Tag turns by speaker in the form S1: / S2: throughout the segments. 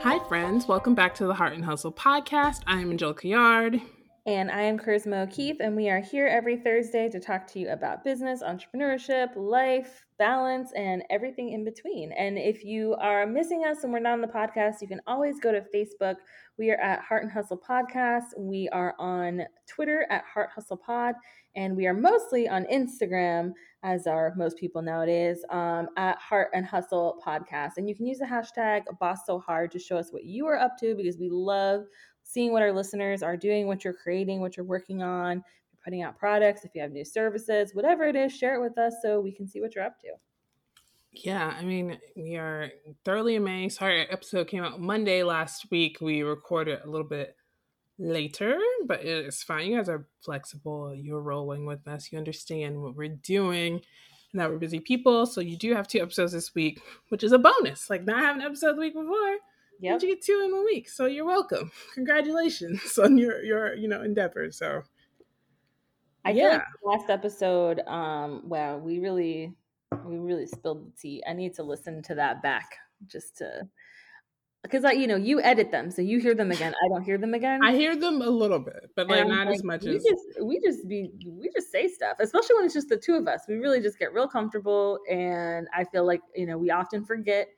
S1: Hi, friends. Welcome back to the Heart and Hustle podcast. I am Angel Yard.
S2: And I am Charisma O'Keefe, and we are here every Thursday to talk to you about business, entrepreneurship, life, balance, and everything in between. And if you are missing us and we're not on the podcast, you can always go to Facebook. We are at Heart and Hustle Podcast. We are on Twitter at Heart Hustle Pod, and we are mostly on Instagram, as are most people nowadays, um, at Heart and Hustle Podcast. And you can use the hashtag Boss So Hard to show us what you are up to because we love seeing what our listeners are doing, what you're creating, what you're working on, you're putting out products, if you have new services, whatever it is, share it with us so we can see what you're up to.
S1: Yeah, I mean, we are thoroughly amazed. Sorry, our episode came out Monday last week. We recorded a little bit later, but it's fine. You guys are flexible. You're rolling with us. You understand what we're doing and that we're busy people. So you do have two episodes this week, which is a bonus. Like not having an episode the week before Yep. you get two in a week. So you're welcome. Congratulations on your your you know endeavor. So
S2: I yeah. feel like last episode, um, wow, we really we really spilled the tea. I need to listen to that back just to because I, you know, you edit them, so you hear them again. I don't hear them again.
S1: I hear them a little bit, but like not like, as much
S2: we
S1: as
S2: just we just be we just say stuff, especially when it's just the two of us. We really just get real comfortable, and I feel like you know we often forget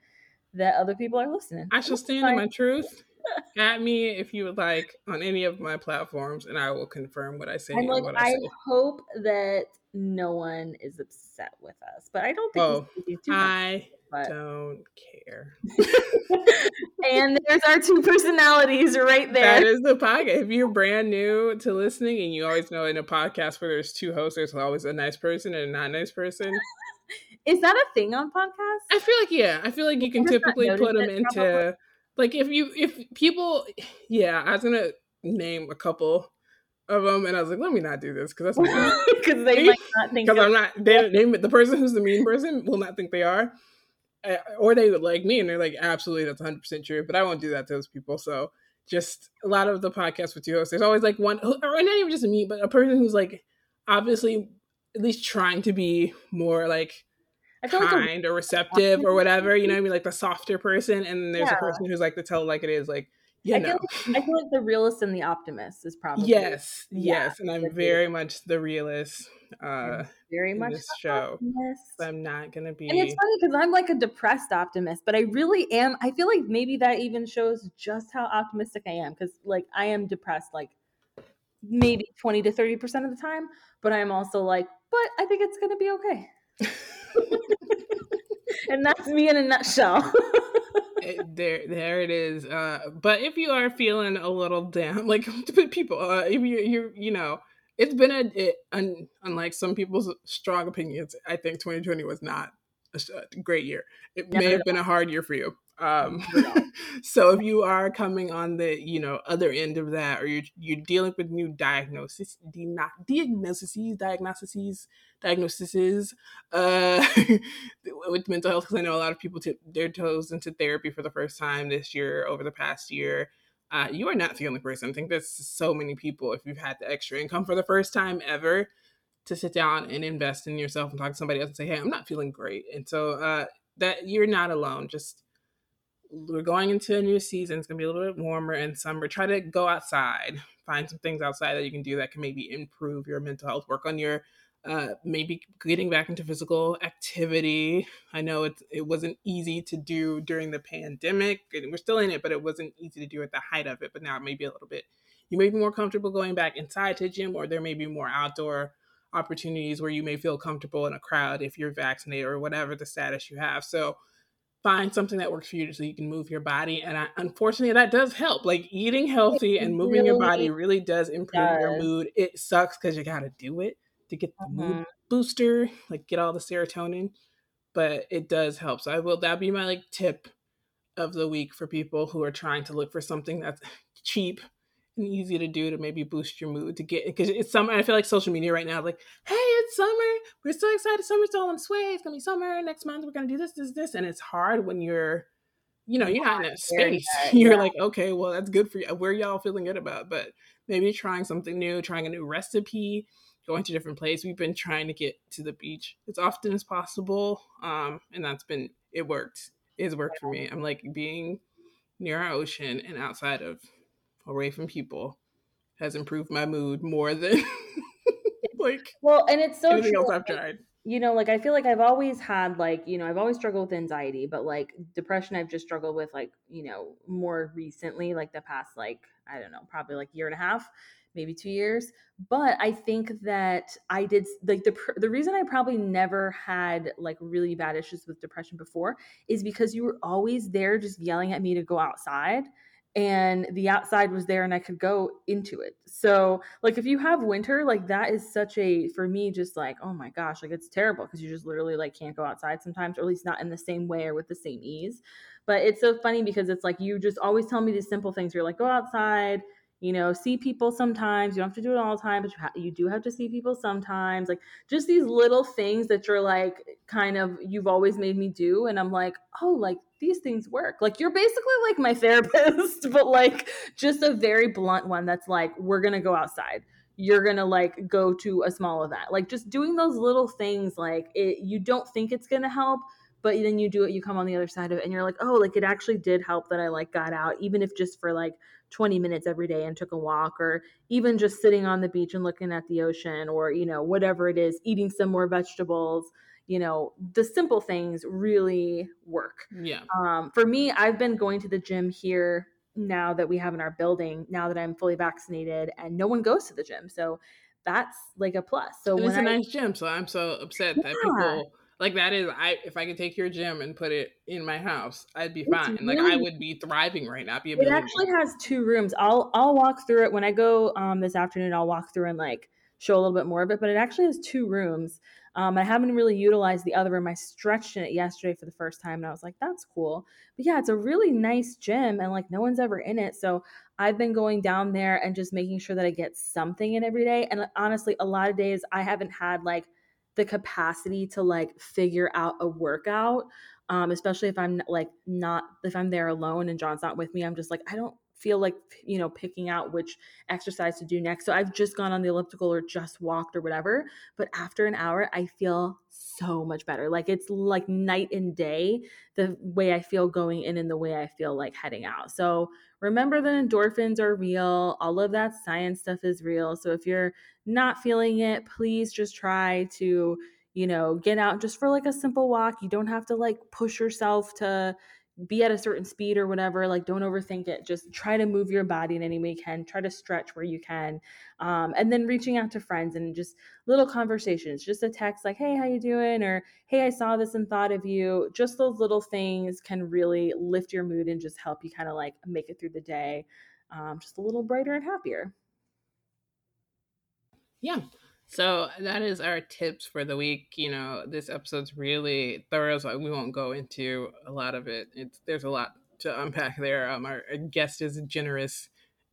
S2: that other people are listening.
S1: I shall stand in my truth. At me if you would like on any of my platforms, and I will confirm what I say.
S2: I'm like, I, I hope that no one is upset with us, but I don't think oh,
S1: I much, don't care.
S2: and there's our two personalities right there.
S1: That is the podcast. If you're brand new to listening, and you always know in a podcast where there's two hosts, there's always a nice person and a not nice person.
S2: Is that a thing on podcasts?
S1: I feel like yeah. I feel like you can typically put them into probably. like if you if people yeah. I was gonna name a couple of them, and I was like, let me not do this because that's because they might not think because I'm not. They, they the person who's the mean person will not think they are, or they would like me and they're like, absolutely, that's 100 percent true. But I won't do that to those people. So just a lot of the podcasts with you hosts, there's always like one, or not even just me, but a person who's like obviously at least trying to be more like I feel kind like or receptive or whatever. You know I mean? Like the softer person, and then there's yeah. a person who's like the tell like it is, like you
S2: I
S1: know.
S2: Feel like, I feel like the realist and the optimist is probably
S1: yes, yeah, yes, and I'm very much the realist. Uh,
S2: very much
S1: this show. Optimist. I'm not gonna be.
S2: And it's funny because I'm like a depressed optimist, but I really am. I feel like maybe that even shows just how optimistic I am because like I am depressed like maybe 20 to 30 percent of the time, but I'm also like, but I think it's gonna be okay. and that's me in a nutshell.
S1: there, there it is. Uh, but if you are feeling a little down, like people, uh, if you, you, you know, it's been a, it, un, unlike some people's strong opinions. I think 2020 was not a, a great year. It may have been a hard year for you. Um, so if you are coming on the you know other end of that, or you're you're dealing with new diagnosis, diagnoses, diagnoses, diagnoses uh, with mental health, because I know a lot of people tip their toes into therapy for the first time this year, over the past year. Uh, you are not the only person. I think there's so many people. If you've had the extra income for the first time ever, to sit down and invest in yourself and talk to somebody else and say, "Hey, I'm not feeling great," and so uh, that you're not alone. Just we're going into a new season. It's gonna be a little bit warmer in summer. Try to go outside, find some things outside that you can do that can maybe improve your mental health. Work on your uh, maybe getting back into physical activity. I know it it wasn't easy to do during the pandemic, and we're still in it, but it wasn't easy to do at the height of it. But now it may be a little bit. You may be more comfortable going back inside to gym, or there may be more outdoor opportunities where you may feel comfortable in a crowd if you're vaccinated or whatever the status you have. So find something that works for you so you can move your body and I, unfortunately that does help like eating healthy and moving really your body really does improve does. your mood it sucks because you got to do it to get the mood mm-hmm. booster like get all the serotonin but it does help so i will that be my like tip of the week for people who are trying to look for something that's cheap and easy to do to maybe boost your mood to get because it's summer. I feel like social media right now, like, hey, it's summer. We're so excited. Summer's all on its way. It's gonna be summer next month. We're gonna do this, this, this, and it's hard when you're, you know, you're not in a space. You're like, okay, well, that's good for you. Where y'all feeling good about? But maybe trying something new, trying a new recipe, going to different places. We've been trying to get to the beach as often as possible, um, and that's been it worked. It's worked for me. I'm like being near our ocean and outside of away from people has improved my mood more than like
S2: well and it's so
S1: anything
S2: true.
S1: else I've tried.
S2: You know, like I feel like I've always had like, you know, I've always struggled with anxiety, but like depression I've just struggled with like, you know, more recently, like the past like, I don't know, probably like year and a half maybe two years. But I think that I did like the the reason I probably never had like really bad issues with depression before is because you were always there just yelling at me to go outside and the outside was there and I could go into it. So, like if you have winter, like that is such a for me just like, oh my gosh, like it's terrible because you just literally like can't go outside sometimes or at least not in the same way or with the same ease. But it's so funny because it's like you just always tell me these simple things. You're like, go outside, you know see people sometimes you don't have to do it all the time but you, ha- you do have to see people sometimes like just these little things that you're like kind of you've always made me do and i'm like oh like these things work. Like you're basically like my therapist but like just a very blunt one that's like we're gonna go outside. You're gonna like go to a small event. Like just doing those little things like it you don't think it's gonna help but then you do it you come on the other side of it and you're like oh like it actually did help that i like got out even if just for like 20 minutes every day and took a walk or even just sitting on the beach and looking at the ocean or you know whatever it is eating some more vegetables you know the simple things really work.
S1: Yeah.
S2: Um, for me i've been going to the gym here now that we have in our building now that i'm fully vaccinated and no one goes to the gym. So that's like a plus. So
S1: it's a
S2: I,
S1: nice gym so i'm so upset yeah. that people like that is I if I could take your gym and put it in my house, I'd be fine. Really, like I would be thriving right now. Be
S2: it actually has two rooms. I'll I'll walk through it when I go um this afternoon. I'll walk through and like show a little bit more of it, but it actually has two rooms. Um, I haven't really utilized the other room. I stretched in it yesterday for the first time, and I was like, "That's cool." But yeah, it's a really nice gym, and like no one's ever in it. So I've been going down there and just making sure that I get something in every day. And honestly, a lot of days I haven't had like the capacity to like figure out a workout um, especially if i'm like not if i'm there alone and john's not with me i'm just like i don't feel like you know picking out which exercise to do next. So i've just gone on the elliptical or just walked or whatever but after an hour i feel so much better. Like it's like night and day the way i feel going in and the way i feel like heading out. So remember that endorphins are real. All of that science stuff is real. So if you're not feeling it please just try to you know get out just for like a simple walk. You don't have to like push yourself to be at a certain speed or whatever like don't overthink it. Just try to move your body in any way you can. Try to stretch where you can um, and then reaching out to friends and just little conversations just a text like hey how you doing? or hey i saw this and thought of you. Just those little things can really lift your mood and just help you kind of like make it through the day um, just a little brighter and happier.
S1: Yeah so that is our tips for the week. You know, this episode's really thorough, so we won't go into a lot of it. It's there's a lot to unpack there. Um, our, our guest is generous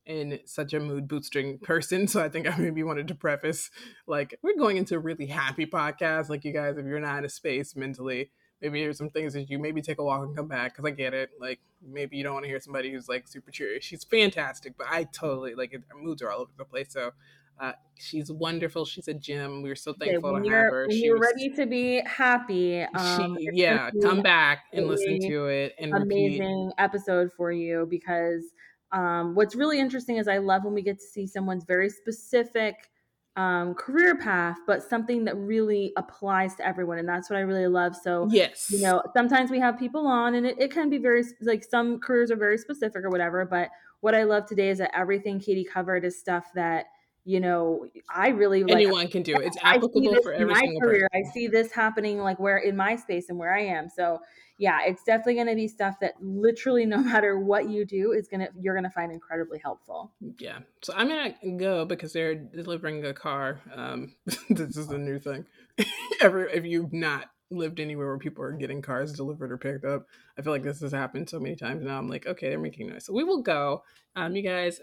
S1: and such a mood boosting person, so I think I maybe wanted to preface like we're going into a really happy podcast. Like you guys, if you're not in a space mentally, maybe here's some things that you maybe take a walk and come back because I get it. Like maybe you don't want to hear somebody who's like super cheery. She's fantastic, but I totally like it, moods are all over the place. So uh, she's wonderful. She's a gem. We are so thankful
S2: okay,
S1: to have her.
S2: When
S1: she
S2: you're was, ready to be happy, um,
S1: she, yeah, come back and listen to it. And
S2: amazing
S1: repeat.
S2: episode for you because um, what's really interesting is I love when we get to see someone's very specific um, career path, but something that really applies to everyone. And that's what I really love. So,
S1: yes,
S2: you know, sometimes we have people on and it, it can be very, like some careers are very specific or whatever. But what I love today is that everything Katie covered is stuff that you know, I really
S1: like, anyone can do it. It's applicable for every
S2: my career. Person. I see this happening like where in my space and where I am. So yeah, it's definitely going to be stuff that literally no matter what you do is gonna you're gonna find incredibly helpful.
S1: Yeah. So I'm gonna go because they're delivering a car. Um, this is a new thing. Ever if you've not lived anywhere where people are getting cars delivered or picked up. I feel like this has happened so many times now. I'm like, okay, they're making noise. So we will go. Um, you guys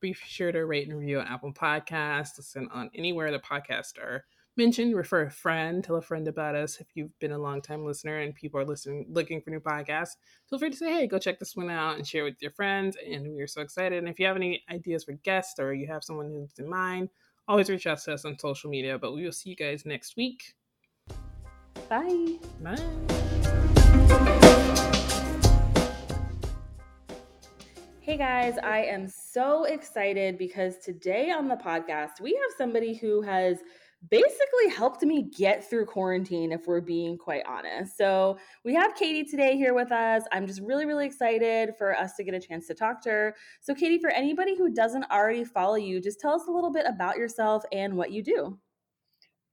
S1: be sure to rate and review on Apple Podcasts, listen on anywhere the podcasts are mentioned, refer a friend, tell a friend about us if you've been a long time listener and people are listening looking for new podcasts. Feel free to say, hey, go check this one out and share with your friends. And we're so excited. And if you have any ideas for guests or you have someone who's in mind, always reach out to us on social media. But we will see you guys next week.
S2: Bye.
S1: Bye.
S2: Hey guys, I am so excited because today on the podcast, we have somebody who has basically helped me get through quarantine, if we're being quite honest. So, we have Katie today here with us. I'm just really, really excited for us to get a chance to talk to her. So, Katie, for anybody who doesn't already follow you, just tell us a little bit about yourself and what you do.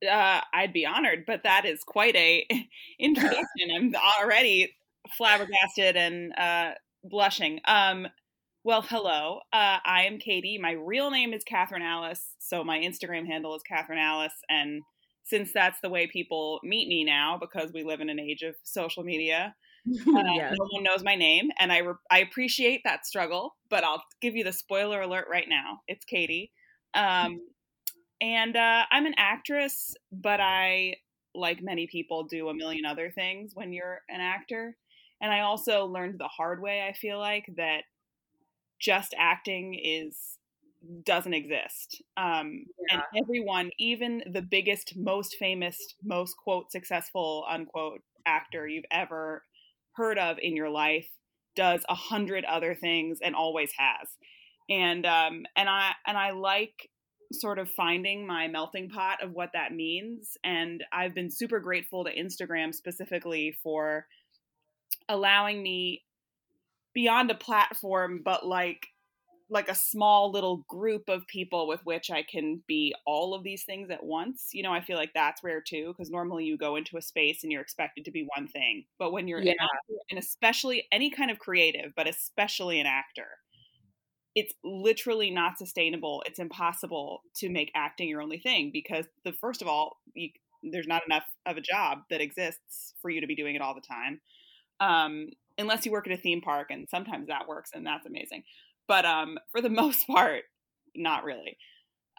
S3: Uh, I'd be honored, but that is quite a introduction. I'm already flabbergasted and uh, blushing. Um, well, hello. Uh, I am Katie. My real name is Catherine Alice, so my Instagram handle is Catherine Alice, and since that's the way people meet me now, because we live in an age of social media, uh, yes. no one knows my name, and I re- I appreciate that struggle. But I'll give you the spoiler alert right now. It's Katie, um, and uh, I'm an actress, but I, like many people, do a million other things when you're an actor. And I also learned the hard way. I feel like that just acting is doesn't exist. Um, yeah. And everyone, even the biggest, most famous, most quote successful unquote actor you've ever heard of in your life, does a hundred other things and always has. And um, and I and I like sort of finding my melting pot of what that means. And I've been super grateful to Instagram specifically for allowing me beyond a platform, but like like a small little group of people with which I can be all of these things at once. You know, I feel like that's rare too because normally you go into a space and you're expected to be one thing. But when you're yeah. an actor, and especially any kind of creative, but especially an actor, it's literally not sustainable. It's impossible to make acting your only thing because the first of all, you, there's not enough of a job that exists for you to be doing it all the time. Um, unless you work at a theme park and sometimes that works and that's amazing. But um for the most part not really.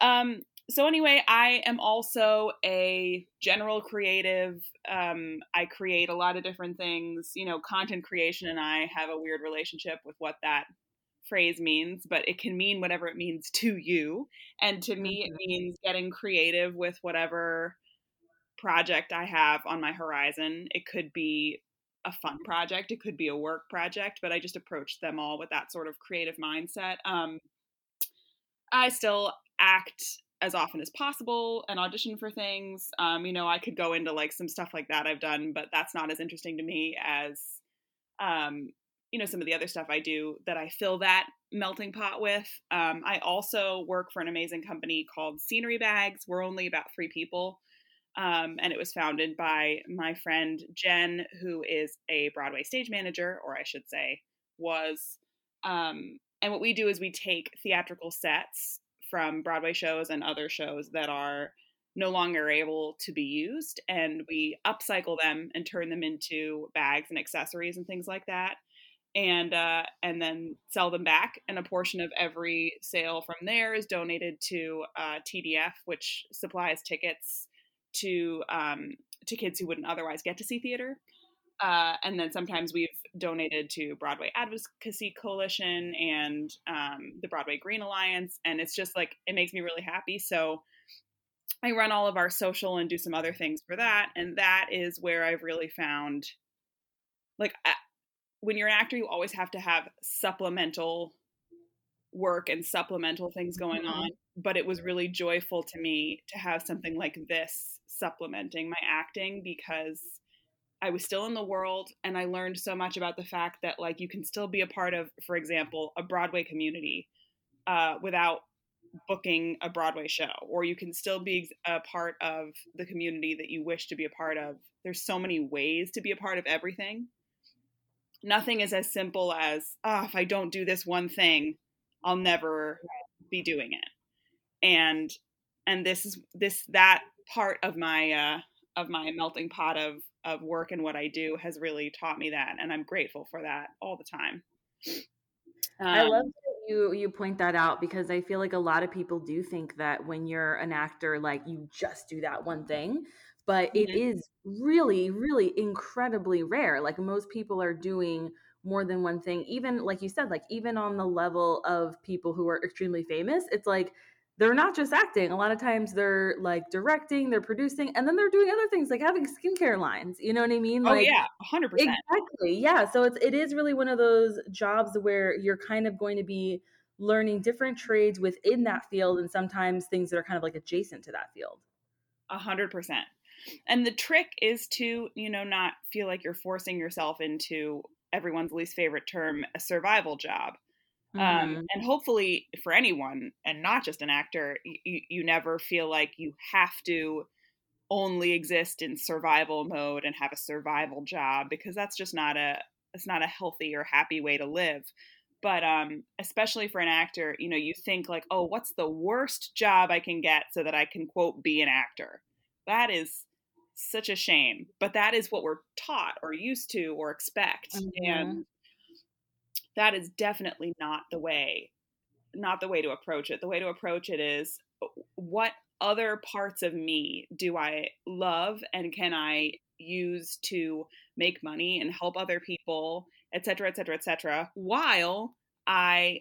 S3: Um so anyway i am also a general creative um i create a lot of different things. You know content creation and i have a weird relationship with what that phrase means but it can mean whatever it means to you. And to me it mm-hmm. means getting creative with whatever project i have on my horizon. It could be a fun project. It could be a work project, but I just approached them all with that sort of creative mindset. Um, I still act as often as possible and audition for things. Um, you know, I could go into like some stuff like that I've done, but that's not as interesting to me as, um, you know, some of the other stuff I do that I fill that melting pot with. Um, I also work for an amazing company called Scenery Bags. We're only about three people. Um, and it was founded by my friend Jen, who is a Broadway stage manager, or I should say, was. Um, and what we do is we take theatrical sets from Broadway shows and other shows that are no longer able to be used, and we upcycle them and turn them into bags and accessories and things like that. And uh, and then sell them back, and a portion of every sale from there is donated to uh, TDF, which supplies tickets to um, to kids who wouldn't otherwise get to see theater. Uh, and then sometimes we've donated to Broadway Advocacy Coalition and um, the Broadway Green Alliance, and it's just like it makes me really happy. So I run all of our social and do some other things for that, and that is where I've really found like when you're an actor, you always have to have supplemental work and supplemental things going mm-hmm. on. But it was really joyful to me to have something like this supplementing my acting because I was still in the world and I learned so much about the fact that like you can still be a part of, for example, a Broadway community uh, without booking a Broadway show, or you can still be a part of the community that you wish to be a part of. There's so many ways to be a part of everything. Nothing is as simple as, oh, if I don't do this one thing, I'll never be doing it. And and this is this that part of my uh, of my melting pot of of work and what I do has really taught me that, and I'm grateful for that all the time.
S2: Um, I love that you you point that out because I feel like a lot of people do think that when you're an actor, like you just do that one thing, but it is really, really incredibly rare. Like most people are doing more than one thing. Even like you said, like even on the level of people who are extremely famous, it's like they're not just acting. A lot of times they're like directing, they're producing, and then they're doing other things like having skincare lines. You know what I mean?
S3: Oh
S2: like,
S3: yeah, hundred percent.
S2: Exactly. Yeah. So it's it is really one of those jobs where you're kind of going to be learning different trades within that field and sometimes things that are kind of like adjacent to that field.
S3: A hundred percent. And the trick is to, you know, not feel like you're forcing yourself into everyone's least favorite term, a survival job. Um, mm-hmm. Um, and hopefully for anyone and not just an actor, you, you never feel like you have to only exist in survival mode and have a survival job because that's just not a it's not a healthy or happy way to live but um, especially for an actor you know you think like oh what's the worst job i can get so that i can quote be an actor that is such a shame but that is what we're taught or used to or expect mm-hmm. and that is definitely not the way not the way to approach it. The way to approach it is uh, what other parts of me do i love and can i use to make money and help other people et cetera et cetera et cetera while i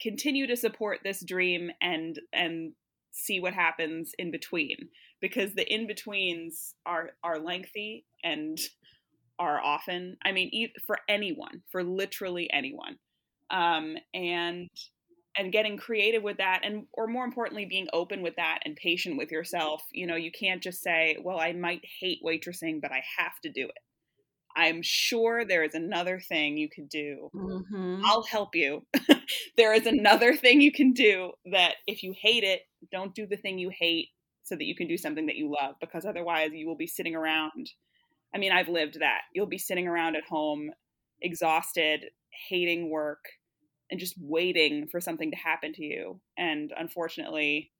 S3: continue to support this dream and and see what happens in between? Because the in betweens are are lengthy and are often i mean for anyone for literally anyone. Um, and and getting creative with that and or more importantly being open with that and patient with yourself. You know you can't just say well i might hate waitressing but i have to do it. I'm sure there is another thing you could do. Mm-hmm. i'll help you. There is another thing you can do that if you hate it don't do the thing you hate so that you can do something that you love because otherwise you will be sitting around i mean i've lived that. You'll be sitting around at home exhausted hating work and just waiting for something to happen to you. And unfortunately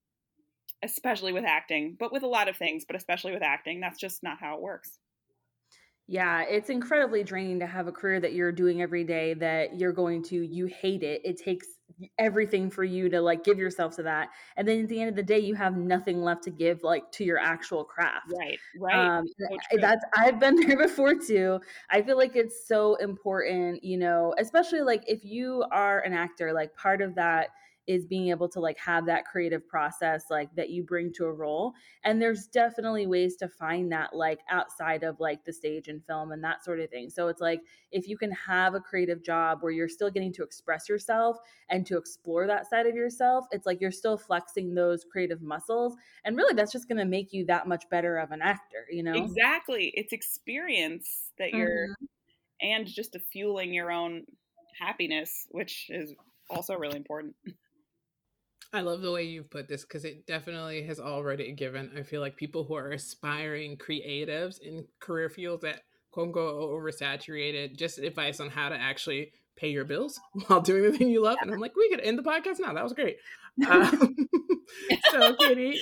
S3: especially with acting but with a lot of things but especially with acting that's just not how it works.
S2: Yeah, it's incredibly draining to have a career that you're doing every day that you're going to you hate it. It takes everything for you to like give yourself to that. And then at the end of the day you have nothing left to give like to your actual craft.
S3: Right. Right. Um,
S2: so that's I've been there before too. I feel like it's so important, you know, especially like if you are an actor, like part of that is being able to like have that creative process like that you bring to a role and there's definitely ways to find that like outside of like the stage and film and that sort of thing. So it's like if you can have a creative job where you're still getting to express yourself and to explore that side of yourself it's like you're still flexing those creative muscles and really that's just going to make you that much better of an actor you know?
S3: Exactly it's experience that you're mm-hmm. and just fueling your own happiness which is also really important
S1: I love the way you've put this because it definitely has already given. I feel like people who are aspiring creatives in career fields that quote unquote oversaturated, just advice on how to actually pay your bills while doing the thing you love. And I'm like, we could end the podcast now. That was great. Um, so, Katie,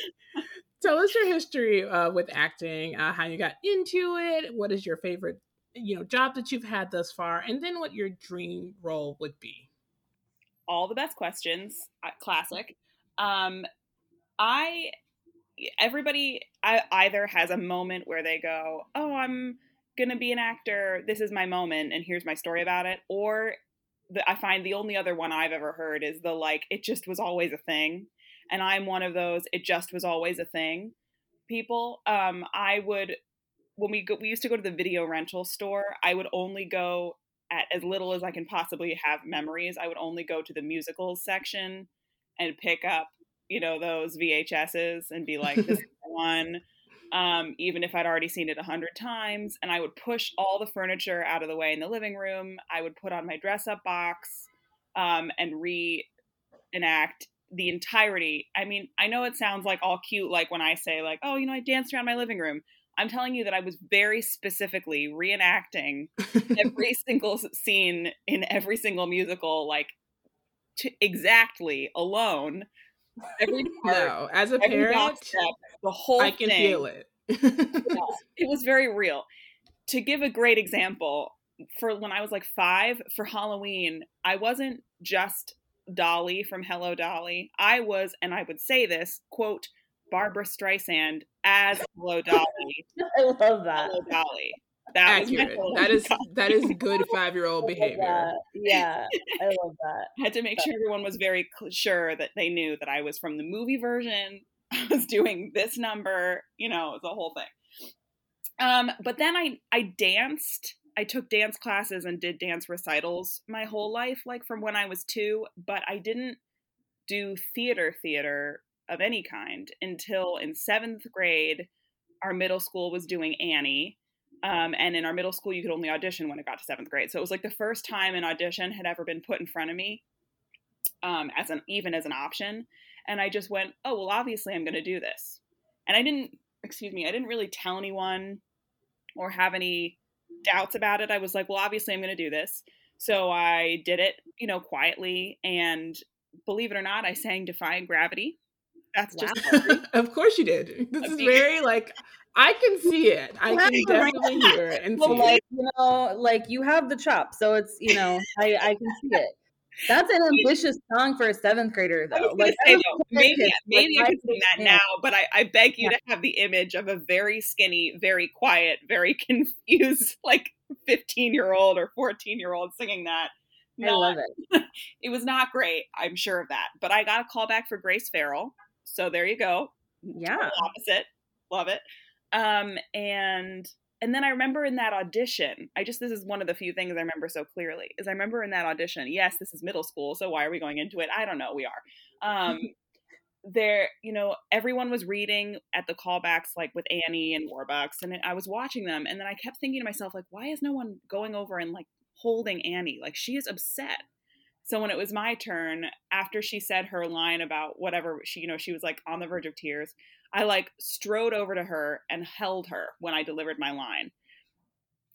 S1: tell us your history uh, with acting, uh, how you got into it, what is your favorite, you know, job that you've had thus far, and then what your dream role would be
S3: all the best questions. Uh, classic. Um, I everybody either has a moment where they go, "Oh, I'm gonna be an actor. This is my moment, and here's my story about it," or the, I find the only other one I've ever heard is the like, "It just was always a thing," and I'm one of those. It just was always a thing. People, um, I would when we go, we used to go to the video rental store. I would only go at as little as I can possibly have memories, I would only go to the musicals section and pick up, you know, those VHSs and be like, this is one. Um, even if I'd already seen it a hundred times, and I would push all the furniture out of the way in the living room. I would put on my dress up box um, and reenact the entirety. I mean, I know it sounds like all cute, like when I say, like, oh, you know, I danced around my living room. I'm telling you that I was very specifically reenacting every single scene in every single musical, like exactly alone. Every part,
S1: no, as a parent,
S3: step, the whole
S1: I can
S3: thing,
S1: feel it.
S3: it was very real. To give a great example, for when I was like five for Halloween, I wasn't just Dolly from Hello Dolly. I was, and I would say this quote Barbra Streisand as Hello Dolly.
S2: I love that.
S3: Hello Dolly. That was my
S1: Accurate.
S3: whole
S1: That is
S3: costume.
S1: that is good five year old behavior.
S2: that. Yeah, I love that.
S3: I had to make sure everyone was very cl- sure that they knew that I was from the movie version. I was doing this number, you know, it was a whole thing. Um, but then I I danced. I took dance classes and did dance recitals my whole life, like from when I was two. But I didn't do theater theater of any kind until in seventh grade. Our middle school was doing Annie, um, and in our middle school, you could only audition when it got to seventh grade. So it was like the first time an audition had ever been put in front of me, um, as an even as an option. And I just went, oh well, obviously I'm going to do this. And I didn't, excuse me, I didn't really tell anyone or have any doubts about it. I was like, well, obviously I'm going to do this. So I did it, you know, quietly. And believe it or not, I sang "Defying Gravity." That's just
S1: of course you did. This is very like I can see it. I can
S2: Right.
S1: definitely hear it and
S2: Well,
S1: see
S2: like
S1: it.
S2: you know, like you have the chop, so it's you know, I I can see it. That's an ambitious song for a seventh grader, though. Like
S3: say though, maybe maybe
S2: like,
S3: I could sing that now, but I, I beg you to have the image of a very skinny, very quiet, very confused, like fifteen year old or fourteen year old singing that.
S2: I love it.
S3: it was not great, I'm sure of that. But I got a call back for Grace Farrell, so there you go.
S2: Yeah.
S3: Opposite, love it. Um, and and then I remember in that audition, I just this is one of the few things I remember so clearly. Is I remember in that audition, yes, this is middle school, so why are we going into it? I don't know. We are. Um, there, you know, everyone was reading at the callbacks, like with Annie and Warbucks, and I was watching them, and then I kept thinking to myself, like, why is no one going over and like holding Annie? Like she is upset. So when it was my turn, after she said her line about whatever she, you know, she was like on the verge of tears. I like strode over to her and held her when I delivered my line.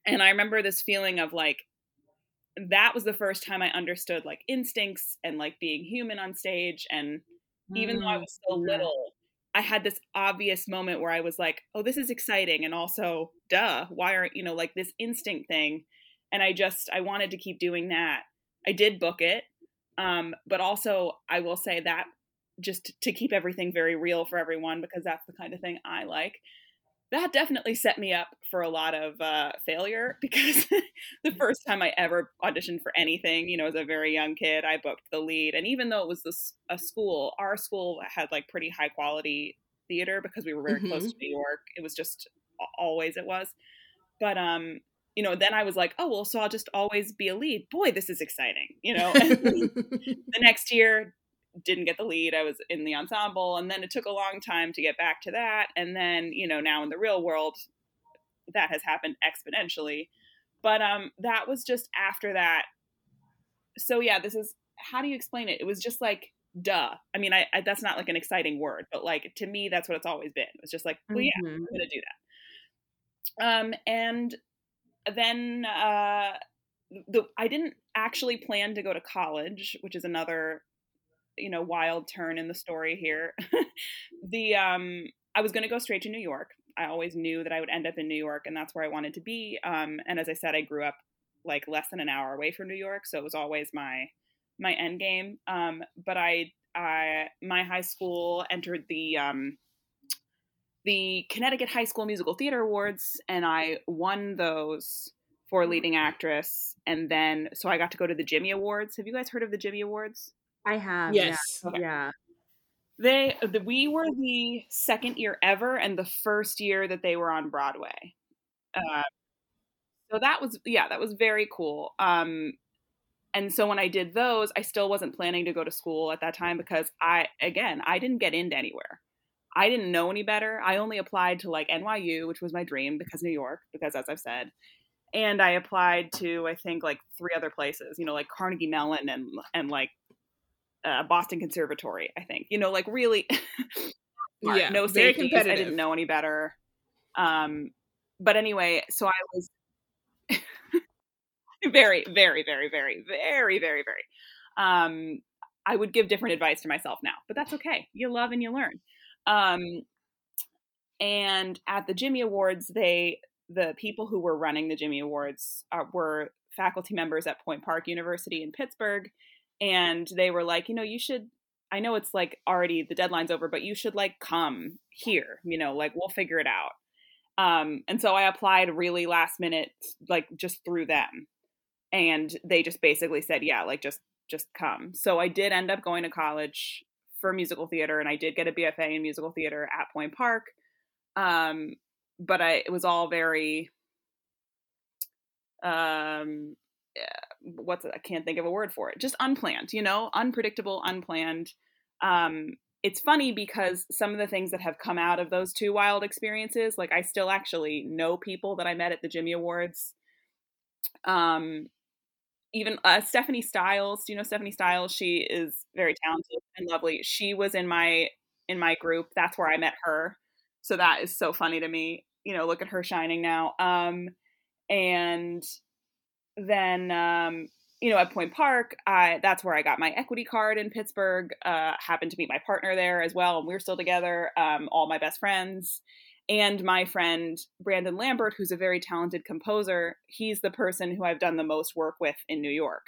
S3: And I remember this feeling of like, that was the first time I understood like instincts and like being human on stage. And even though I
S2: Mm,
S3: was so little, I had this obvious moment where I was like, oh, this is exciting. And also, duh, why aren't, you know, like this instinct thing. And I just, I wanted to keep doing that. I did book it. Um, but also, I will say that just to keep everything very real for everyone, because that's the kind of thing I like. That definitely set me up for a lot of uh, failure because the first time I ever auditioned for anything, you know, as a very young kid, I booked the lead. And even though it was this, a school, our school had like pretty high quality theater because we were very close to New York. It was just always it was. But um, you know, then I was like, oh well, so I'll just always be a lead. Boy, this is exciting, you know. The next year didn't get the lead. I was in the ensemble, and then it took a long time to get back to that. And then, you know, now in the real world, that has happened exponentially. But um, that was just after that. So yeah, this is how do you explain it? It was just like duh. I mean, I, I that's not like an exciting word, but like to me, that's what it's always been. It was just like, well, yeah,
S2: Mhm.
S3: I'm gonna do that. Um, and then uh, the I didn't actually plan to go to college, which is another you know wild turn in the story here. the um, I was going to go straight to New York. I always knew that I would end up in New York, and that's where I wanted to be. Um, and as I said, I grew up like less than an hour away from New York, so it was always my my end game. Um, but I, I my high school entered the um, the Connecticut High School Musical Theater Awards, and I won those for leading actress. And then, so I got to go to the Jimmy Awards. Have you guys heard of the Jimmy Awards?
S2: I have.
S1: yes.
S2: Yeah. yeah.
S3: They, the, we were the second year ever, and the first year that they were on Broadway. Uh, so that was, yeah, that was very cool. Um, and so when I did those, I still wasn't planning to go to school at that time because I, again, I didn't get into anywhere. I didn't know any better. I only applied to like NYU, which was my dream because New York, because as I've said, and I applied to I think like three other places, you know, like Carnegie Mellon and and like uh, Boston Conservatory. I think you know, like really.
S1: Yeah,
S3: no safeties. I didn't know any better. Um, but anyway, so I was very, very, very, very, very, very, very. Um, I would give different advice to myself now, but that's okay. You love and you learn. Um, and at the Jimmy Awards, they the people who were running the Jimmy Awards uh, were faculty members at Point Park University in Pittsburgh, and they were like, you know, you should. I know it's like already the deadline's over, but you should like come here. You know, like we'll figure it out. Um, and so I applied really last minute, like just through them. And they just basically said, yeah, like just just come. So I did end up going to college for musical theater and I did get a BFA in musical theater at Point Park. Um, but I it was all very um what's it? I can't think of a word for it. Just unplanned, you know, unpredictable, unplanned. Um, it's funny because some of the things that have come out of those two wild experiences, like I still actually know people that I met at the Jimmy Awards. Um, even uh, Stephanie Styles, do you know Stephanie Styles? She is very talented and lovely. She was in my in my group. That's where I met her. So that is so funny to me. You know, look at her shining now. Um, and then um, you know at Point Park, I that's where I got my equity card in Pittsburgh. Uh, happened to meet my partner there as well, and we're still together. Um, all my best friends. And my friend Brandon Lambert, who's a very talented composer, he's the person who I've done the most work with in New York.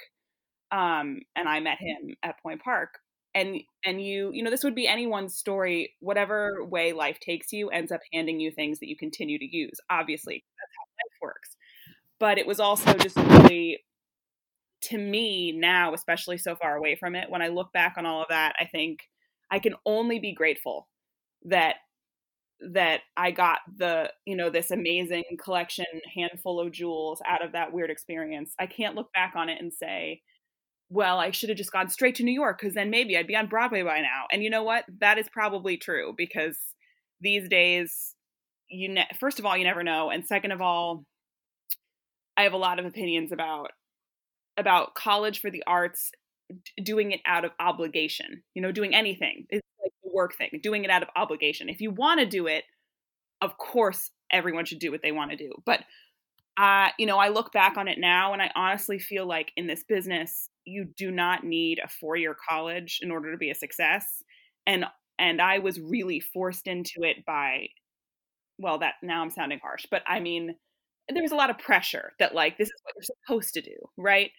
S3: Um, and I met him at Point Park. And and you you know this would be anyone's story. Whatever way life takes you ends up handing you things that you continue to use. Obviously, that's how life works but it was also just really to me now especially so far away from it when i look back on all of that i think i can only be grateful that that i got the you know this amazing collection handful of jewels out of that weird experience i can't look back on it and say well i should have just gone straight to new york because then maybe i'd be on broadway by now and you know what that is probably true because these days you ne- first of all you never know and second of all I have a lot of opinions about about college for the arts doing it out of obligation. You know, doing anything. It's like work thing, doing it out of obligation. If you want to do it, of course everyone should do what they want to do. But uh, you know, I look back on it now and I honestly feel like in this business, you do not need a four-year college in order to be a success. And and I was really forced into it by well, that now I'm sounding harsh, but I mean there was a lot of pressure that like this is what you're supposed to do right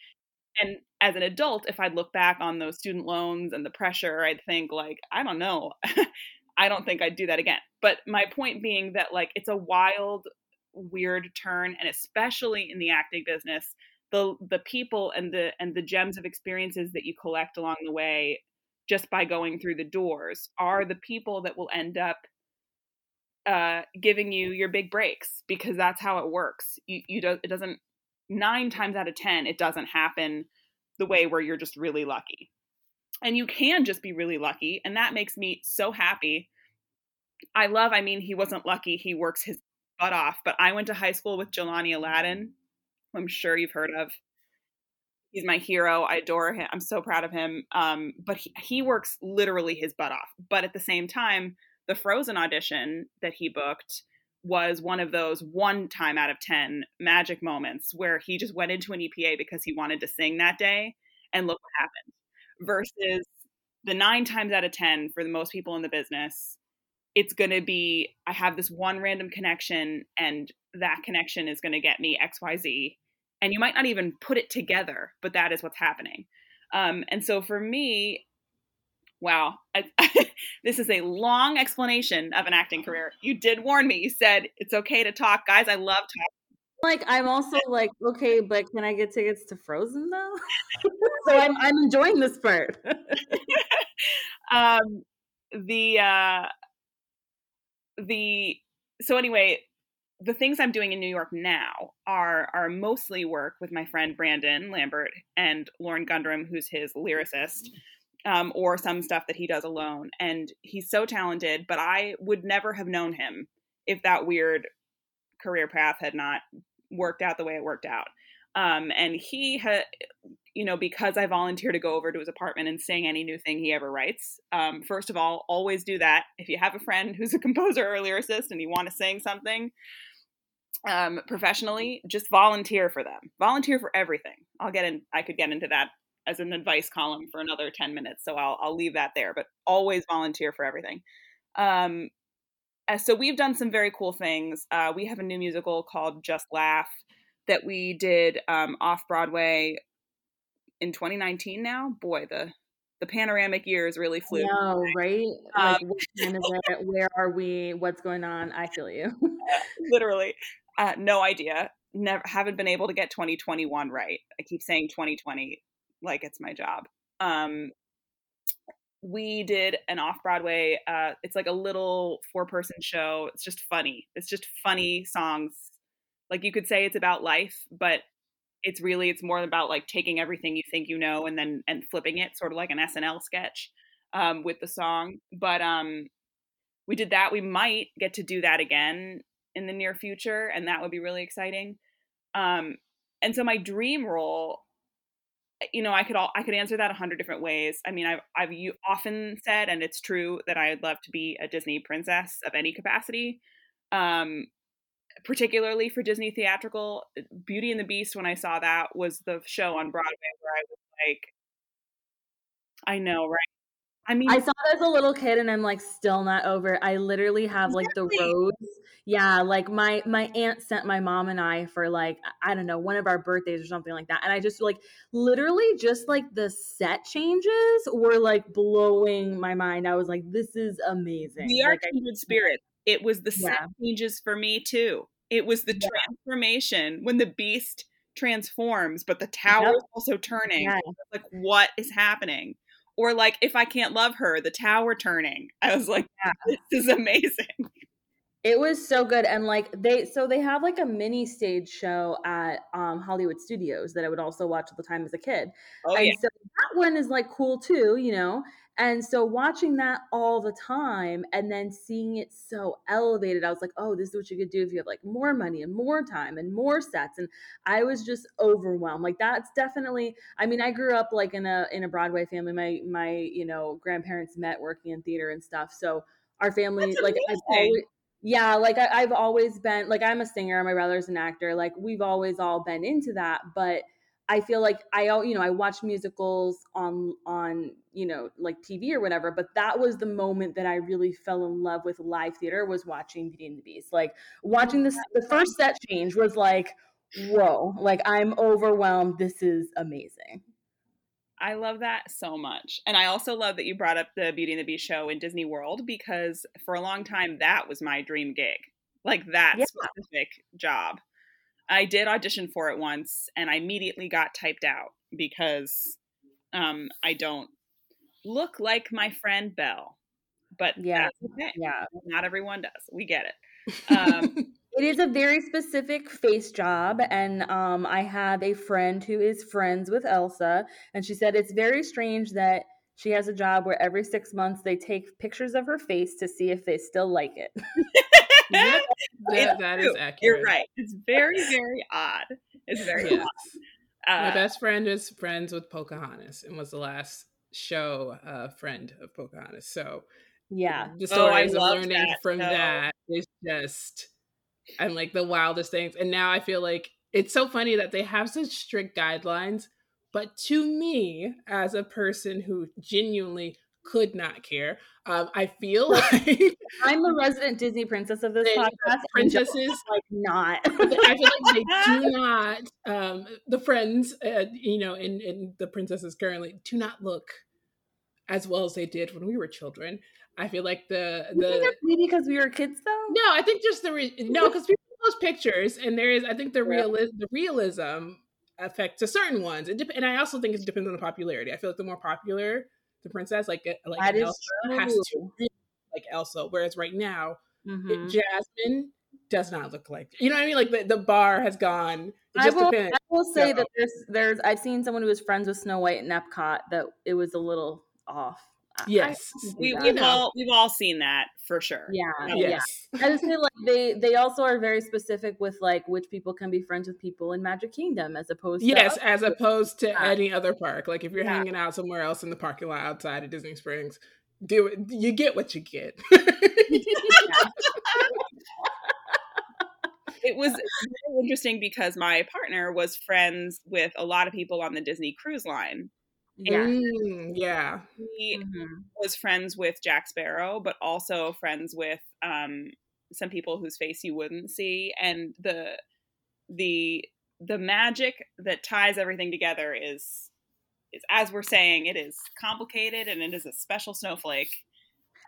S3: and as an adult if I'd look back on those student loans and the pressure i'd think like i don't know i don't think i'd do that again but my point being that like it's a wild weird turn and especially in the acting business the the people and the and the gems of experiences that you collect along the way just by going through the doors are the people that will end up uh, giving you your big breaks because that's how it works. You, you do, it doesn't nine times out of ten it doesn't happen the way where you're just really lucky, and you can just be really lucky, and that makes me so happy. I love. I mean, he wasn't lucky; he works his butt off. But I went to high school with Jelani Alladin. I'm sure you've heard of. He's my hero. I adore him. I'm so proud of him. Um, but he, he works literally his butt off. But at the same time, the Frozen audition that he booked was one of those one time out of 10 magic moments where he just went into an EPA because he wanted to sing that day and look what happened versus the nine times out of 10 for the most people in the business it's going to be i have this one random connection and that connection is going to get me xyz and you might not even put it together but that is what's happening. Um, and so for me Wow. I, I, this is a long explanation of an acting career. You did warn me. You said it's okay to talk. Guys, I love talking.
S2: Like I'm also like, okay, but can I get tickets to Frozen though? so I'm I'm enjoying this part.
S3: um the uh the so anyway, the things I'm doing in New York now are are mostly work with my friend Brandon Lambert and Lauren Gundrum, who's his lyricist um, or some stuff that he does alone. And he's so talented, but I would never have known him if that weird career path had not worked out the way it worked out. Um, and he had, you know, because I volunteer to go over to his apartment and sing any new thing he ever writes. Um, first of all, always do that. If you have a friend who's a composer or lyricist and you want to sing something um, professionally, just volunteer for them. Volunteer for everything. I'll get in. I could get into that as an advice column for another 10 minutes. So I'll, I'll leave that there, but always volunteer for everything. Um, uh, so we've done some very cool things. Uh, we have a new musical called Just Laugh that we did um, off Broadway in 2019 now. Boy, the the panoramic years really flew.
S2: No, right?
S3: Um,
S2: like what time is it? Where are we? What's going on? I feel you.
S3: Literally, uh, no idea. Never haven't been able to get 2021 right. I keep saying 2020 like it's my job. Um, we did an off Broadway. Uh, it's like a little four person show. It's just funny. It's just funny songs. Like you could say it's about life, but it's really it's more about like taking everything you think you know and then and flipping it, sort of like an SNL sketch um, with the song. But um, we did that. We might get to do that again in the near future, and that would be really exciting. Um, and so my dream role you know, I could all I could answer that a hundred different ways. I mean, I've I've you often said, and it's true, that I'd love to be a Disney princess of any capacity. Um, particularly for Disney theatrical, Beauty and the Beast. When I saw that was the show on Broadway where I was like, I know, right?
S2: I mean, I saw it as a little kid, and I'm like still not over. I literally have like the rose. Yeah, like my my aunt sent my mom and I for like I don't know one of our birthdays or something like that, and I just like literally just like the set changes were like blowing my mind. I was like, this is amazing.
S3: We are
S2: like,
S3: kindred spirit. It was the set yeah. changes for me too. It was the yeah. transformation when the beast transforms, but the tower yep. is also turning. Yeah. Like, what is happening? Or like if I can't love her, the tower turning. I was like, yeah. this is amazing.
S2: It was so good. And like they so they have like a mini stage show at um, Hollywood Studios that I would also watch all the time as a kid. Oh, and yeah. so that one is like cool too, you know. And so watching that all the time and then seeing it so elevated, I was like, oh, this is what you could do if you have like more money and more time and more sets. And I was just overwhelmed. Like that's definitely I mean, I grew up like in a in a Broadway family. My my, you know, grandparents met working in theater and stuff. So our family like I've always yeah like I, have always been like i'm a singer my brother's an actor like we've always all been into that but I feel like I, you know, I watch musicals on on you know like TV or whatever, but that was the moment that I really fell in love with live theater was watching Beauty and the Beast. Like watching this, the first set change was like, whoa! Like I'm overwhelmed. This is amazing.
S3: I love that so much. And I also love that you brought up the Beauty and the Beast show in Disney World because for a long time that was my dream gig. Like that yeah. specific job. I did audition for it once and I immediately got typed out because um, I don't look like my friend Belle. But
S2: yeah, okay. yeah,
S3: not everyone does. We get it. Um,
S2: it is a very specific face job, and um, I have a friend who is friends with Elsa, and she said it's very strange that she has a job where every six months they take pictures of her face to see if they still like it.
S1: yep, that, that is accurate.
S3: You're right. It's very, very odd. It's very yes.
S1: odd. Uh, My best friend is friends with Pocahontas and was the last show uh, friend of Pocahontas. So
S2: yeah,
S1: the stories oh, of learning that, from no. that is just and like the wildest things. And now I feel like it's so funny that they have such strict guidelines. But to me, as a person who genuinely could not care. Um, I feel like
S2: I'm the resident Disney princess of this podcast.
S1: Princesses,
S2: like not.
S1: I feel like they do not. Um, the friends, uh, you know, in in the princesses currently do not look as well as they did when we were children. I feel like the the
S2: maybe because we were kids though.
S1: No, I think just the re- no because people post pictures and there is I think the real the realism affect to certain ones. It dep- and I also think it depends on the popularity. I feel like the more popular the princess, like like that Elsa has to like Elsa. Whereas right now, mm-hmm. Jasmine does not look like you know what I mean. Like the, the bar has gone.
S2: I will, I will say so. that there's there's I've seen someone who was friends with Snow White and Epcot that it was a little off.
S1: Yes,
S3: we, have all we've all seen that for sure.
S2: Yeah, yes. yeah. I just feel like they they also are very specific with like which people can be friends with people in Magic Kingdom as opposed to
S1: yes, as opposed to yeah. any other park. Like if you're yeah. hanging out somewhere else in the parking lot outside of Disney Springs, do it. You get what you get.
S3: it was really interesting because my partner was friends with a lot of people on the Disney Cruise Line
S1: yeah. Mm, yeah.
S3: He mm-hmm. was friends with Jack Sparrow, but also friends with um, some people whose face you wouldn't see. And the the the magic that ties everything together is is, as we're saying, it is complicated and it is a special snowflake.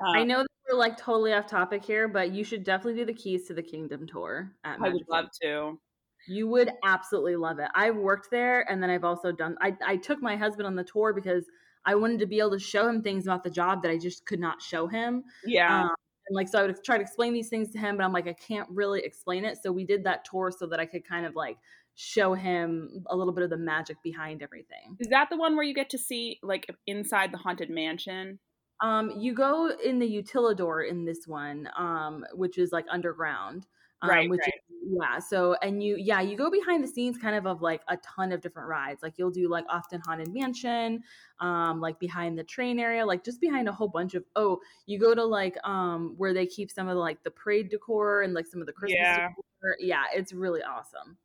S2: Um, I know that we're like totally off topic here, but you should definitely do the Keys to the Kingdom tour.
S3: I would love to.
S2: You would absolutely love it. I've worked there, and then I've also done. I I took my husband on the tour because I wanted to be able to show him things about the job that I just could not show him.
S3: Yeah. Um,
S2: and like so I would try to explain these things to him, but I'm like, I can't really explain it. So we did that tour so that I could kind of like show him a little bit of the magic behind everything.
S3: Is that the one where you get to see like inside the haunted mansion?
S2: Um, you go in the utilidor in this one, um, which is like underground. Um,
S3: right,
S2: which
S3: right.
S2: Is, yeah. So and you yeah, you go behind the scenes kind of of like a ton of different rides. Like you'll do like Often Haunted Mansion, um, like behind the train area, like just behind a whole bunch of oh, you go to like um where they keep some of the like the parade decor and like some of the Christmas
S3: yeah.
S2: decor. Yeah, it's really awesome.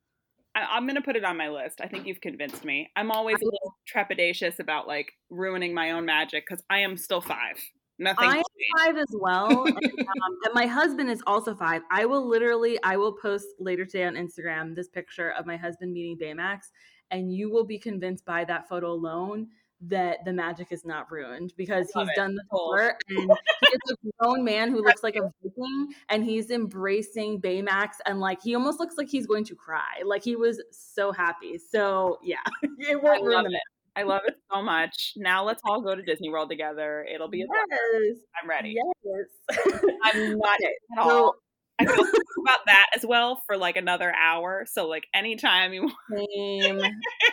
S3: I, am gonna put it on my list. I think you've convinced me. I'm always a little trepidatious about like ruining my own magic because I am still five. Nothing.
S2: I'm five as well, and, um, and my husband is also five. I will literally, I will post later today on Instagram this picture of my husband meeting Baymax, and you will be convinced by that photo alone that the magic is not ruined because he's it. done the tour and he's a grown man who looks like a Viking and he's embracing Baymax and like he almost looks like he's going to cry. Like he was so happy. So yeah,
S3: it won't ruin it. I love it so much. Now let's all go to Disney World together. It'll be yes. I'm ready.
S2: Yes.
S3: I'm not okay. at all. So, I feel about that as well for like another hour. So like anytime you want.
S2: Same. Same.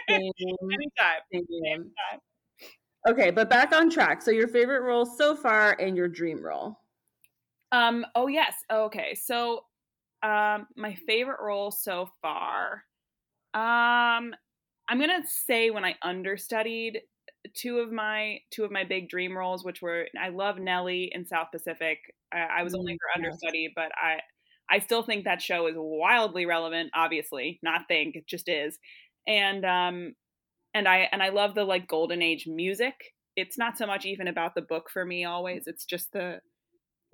S3: anytime.
S2: Same. Anytime. Okay, but back on track. So your favorite role so far and your dream role.
S3: Um, oh yes. Okay. So um my favorite role so far. Um I'm gonna say when I understudied two of my two of my big dream roles, which were I love Nellie in South Pacific. I, I was only her understudy, but I I still think that show is wildly relevant. Obviously, not think it just is. And um, and I and I love the like golden age music. It's not so much even about the book for me always. It's just the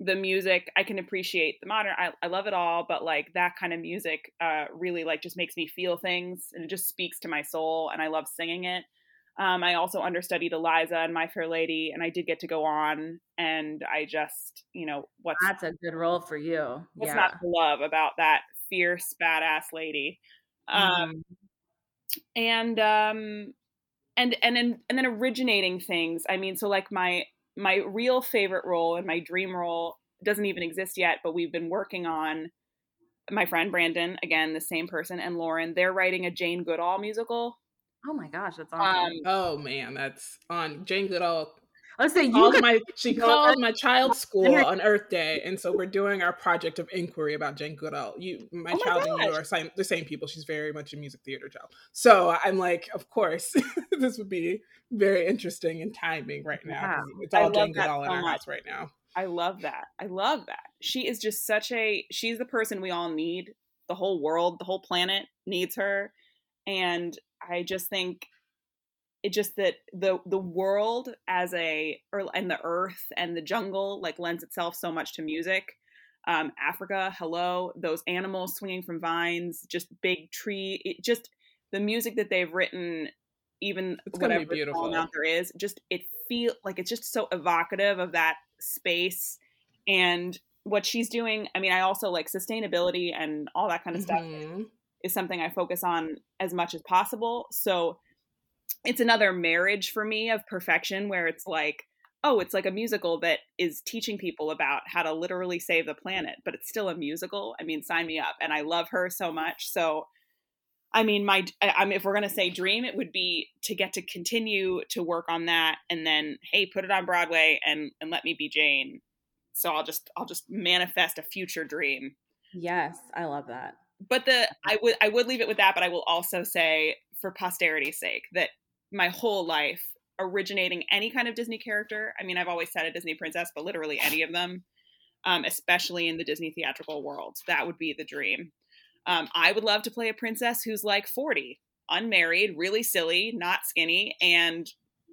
S3: the music. I can appreciate the modern. I, I love it all, but like that kind of music uh, really like just makes me feel things and it just speaks to my soul. And I love singing it. Um, I also understudied Eliza and My Fair Lady, and I did get to go on. And I just, you know, what's
S2: that's a good role for you.
S3: What's yeah. not to love about that fierce badass lady? Um, mm and um and and then and then originating things i mean so like my my real favorite role and my dream role doesn't even exist yet but we've been working on my friend brandon again the same person and lauren. They're writing a jane goodall musical.
S2: Oh my gosh that's awesome. Um,
S1: oh man that's on jane goodall
S2: Let's say
S1: you could, my she called my child's school on Earth Day, and so we're doing our project of inquiry about Jane Goodall. You, my oh child, my and you are same, the same people. She's very much a music theater child, so I'm like, of course, this would be very interesting in timing right now. Yeah. It's all Jane Goodall in our much. house right now.
S3: I love that. I love that. She is just such a. She's the person we all need. The whole world, the whole planet needs her, and I just think it just that the the world as a or and the earth and the jungle like lends itself so much to music. Um, africa hello those animals swinging from vines just big tree it just the music that they've written even
S1: it's
S3: whatever
S1: beautiful.
S3: out there is just it feel like it's just so evocative of that space. And what she's doing i mean i also like sustainability and all that kind of mm-hmm. stuff is something i focus on as much as possible. So it's another marriage for me of perfection where it's like oh it's like a musical that is teaching people about how to literally save the planet but it's still a musical? I mean sign me up and i love her so much. So i mean my i mean if we're going to say dream it would be to get to continue to work on that and then hey put it on broadway and and let me be jane. So i'll just i'll just manifest a future dream.
S2: Yes i love that.
S3: But the i would i would leave it with that but i will also say for posterity's sake that my whole life originating any kind of Disney character. I mean, I've always said a Disney princess, but literally any of them, um, especially in the Disney theatrical world, that would be the dream. Um, I would love to play a princess who's like 40, unmarried, really silly, not skinny, and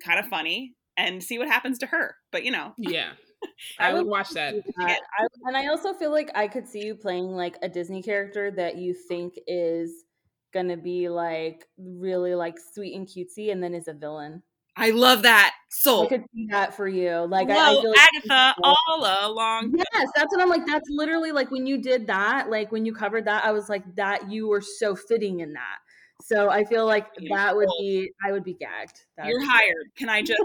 S3: kind of funny, and see what happens to her. But you know,
S1: yeah. I would watch that.
S2: that. I, and I also feel like I could see you playing like a Disney character that you think is gonna be like really like sweet and cutesy and then is a villain.
S3: I love that. So
S2: I could see that for you. Like
S3: Whoa,
S2: I, I like
S3: Agatha all along.
S2: Yes, that's what I'm like. That's literally like when you did that, like when you covered that, I was like, that you were so fitting in that. So I feel like that would be I would be gagged. That
S3: You're hired. Can I just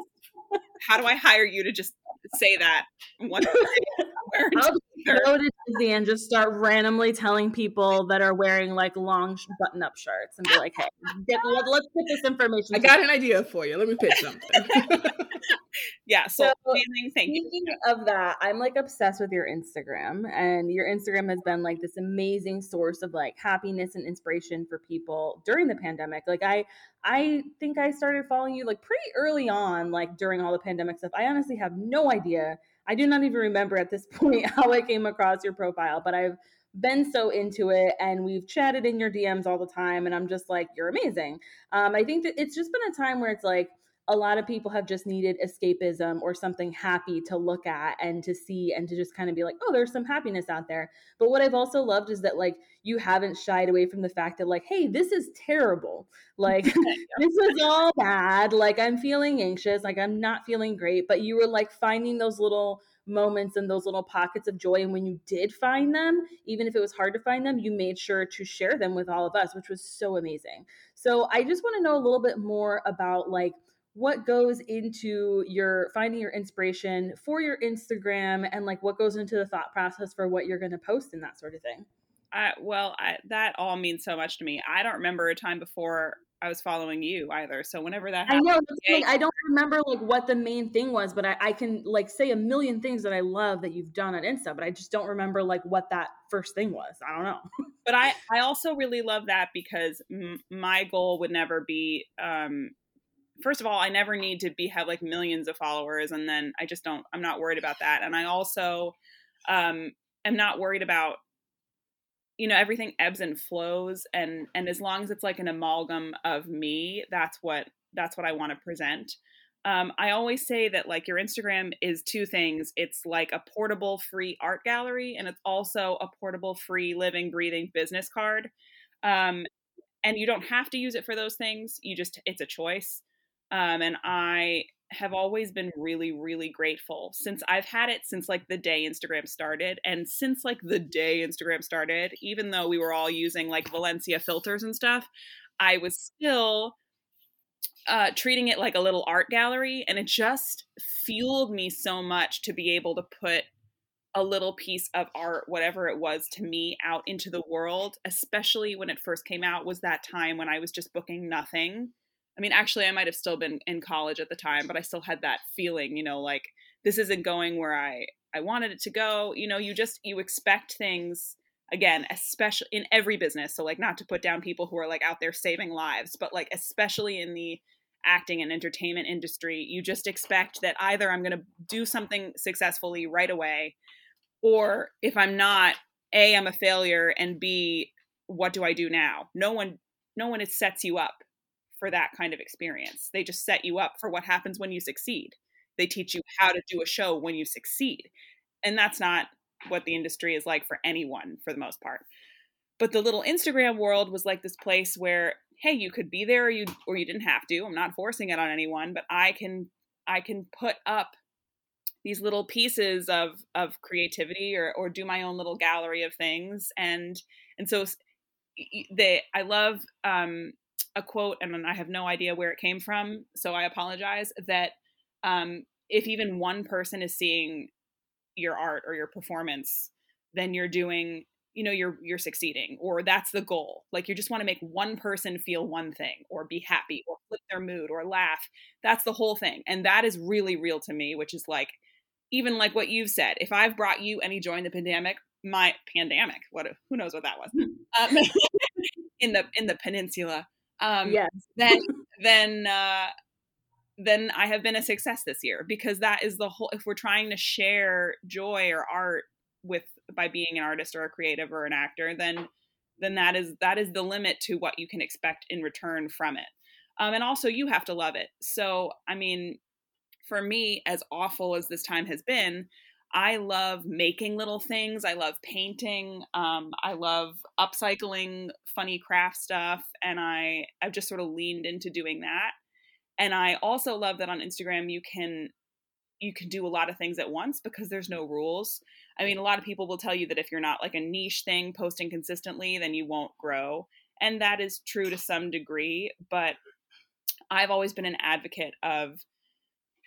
S3: how do I hire you to just say that once
S2: I'll go to Disney and just start randomly telling people that are wearing like long button-up shirts and be like, "Hey, get, let, us get this information."
S1: I got an idea for you. Let me pitch something.
S3: yeah, so,
S2: So,
S3: amazing. Thank you.
S2: Speaking of that, I'm like obsessed with your Instagram, and your Instagram has been like this amazing source of like happiness and inspiration for people during the pandemic. Like I, I think I started following you like pretty early on, like during all the pandemic stuff. I honestly have no idea. I do not even remember at this point how I came across your profile, but I've been so into it and we've chatted in your DMs all the time and I'm just like you're amazing. Um I think that it's just been a time where it's like a lot of people have just needed escapism or something happy to look at and to see and to just kind of be like, oh, there's some happiness out there. But what I've also loved is that like you haven't shied away from the fact that like, hey, this is terrible. Like this is all bad. Like I'm feeling anxious. Like I'm not feeling great. But you were like finding those little moments and those little pockets of joy. And when you did find them, even if it was hard to find them, you made sure to share them with all of us, which was so amazing. So I just want to know a little bit more about like what goes into your finding your inspiration for your Instagram and like what goes into the thought process for what you're going to post and that sort of thing.
S3: I, well, I, that all means so much to me. I don't remember a time before I was following you either. So whenever that
S2: I know the. I don't remember like what the main thing was, but I, I can like say a million things that I love that you've done on Insta, but I just don't remember like what that first thing was. I don't know.
S3: but I, I also really love that because m- my goal would never be, um, first of all, I never need to be have like millions of followers, and then I just don't. I'm not worried about that, and I also um, am not worried about you know everything ebbs and flows and and as long as it's like an amalgam of me that's what that's what i want to present. Um, i always say that like your instagram is two things. It's like a portable free art gallery and it's also a portable free living breathing business card. Um, and you don't have to use it for those things you just it's a choice um, and i have always been really really grateful since i've had it since like the day instagram started. And since like the day instagram started even though we were all using like valencia filters and stuff i was still uh, treating it like a little art gallery. And it just fueled me so much to be able to put a little piece of art whatever it was to me out into the world especially when it first came out was that time when i was just booking nothing I mean, actually, I might have still been in college at the time, but I still had that feeling, you know, like this isn't going where I I wanted it to go. You know, you just you expect things again, especially in every business. So like not to put down people who are like out there saving lives, but like especially in the acting and entertainment industry, you just expect that either I'm going to do something successfully right away or if I'm not, A, I'm a failure and B, what do I do now? No one no one sets you up for that kind of experience. They just set you up for what happens when you succeed. They teach you how to do a show when you succeed. And that's not what the industry is like for anyone for the most part. But the little Instagram world was like this place where hey, you could be there or you or you didn't have to. I'm not forcing it on anyone, but I can I can put up these little pieces of of creativity or or do my own little gallery of things and and so they I love um a quote, and I have no idea where it came from, so I apologize. That um, if even one person is seeing your art or your performance, then you're doing, you know, you're you're succeeding, or that's the goal. Like you just want to make one person feel one thing, or be happy, or flip their mood, or laugh. That's the whole thing, and that is really real to me. Which is like, even like what you've said. If I've brought you any joy in the pandemic, my pandemic, what who knows what that was, um, in the in the peninsula um,
S2: yes.
S3: then then uh, then I have been a success this year because that is the whole. If we're trying to share joy or art with by being an artist or a creative or an actor, then then that is that is the limit to what you can expect in return from it. Um, and also, you have to love it. So, I mean, for me, as awful as this time has been, I love making little things. I love painting. Um, I love upcycling funny craft stuff, and I I've just sort of leaned into doing that. And I also love that on Instagram you can you can do a lot of things at once because there's no rules. I mean, a lot of people will tell you that if you're not like a niche thing posting consistently, then you won't grow. And that is true to some degree, but I've always been an advocate of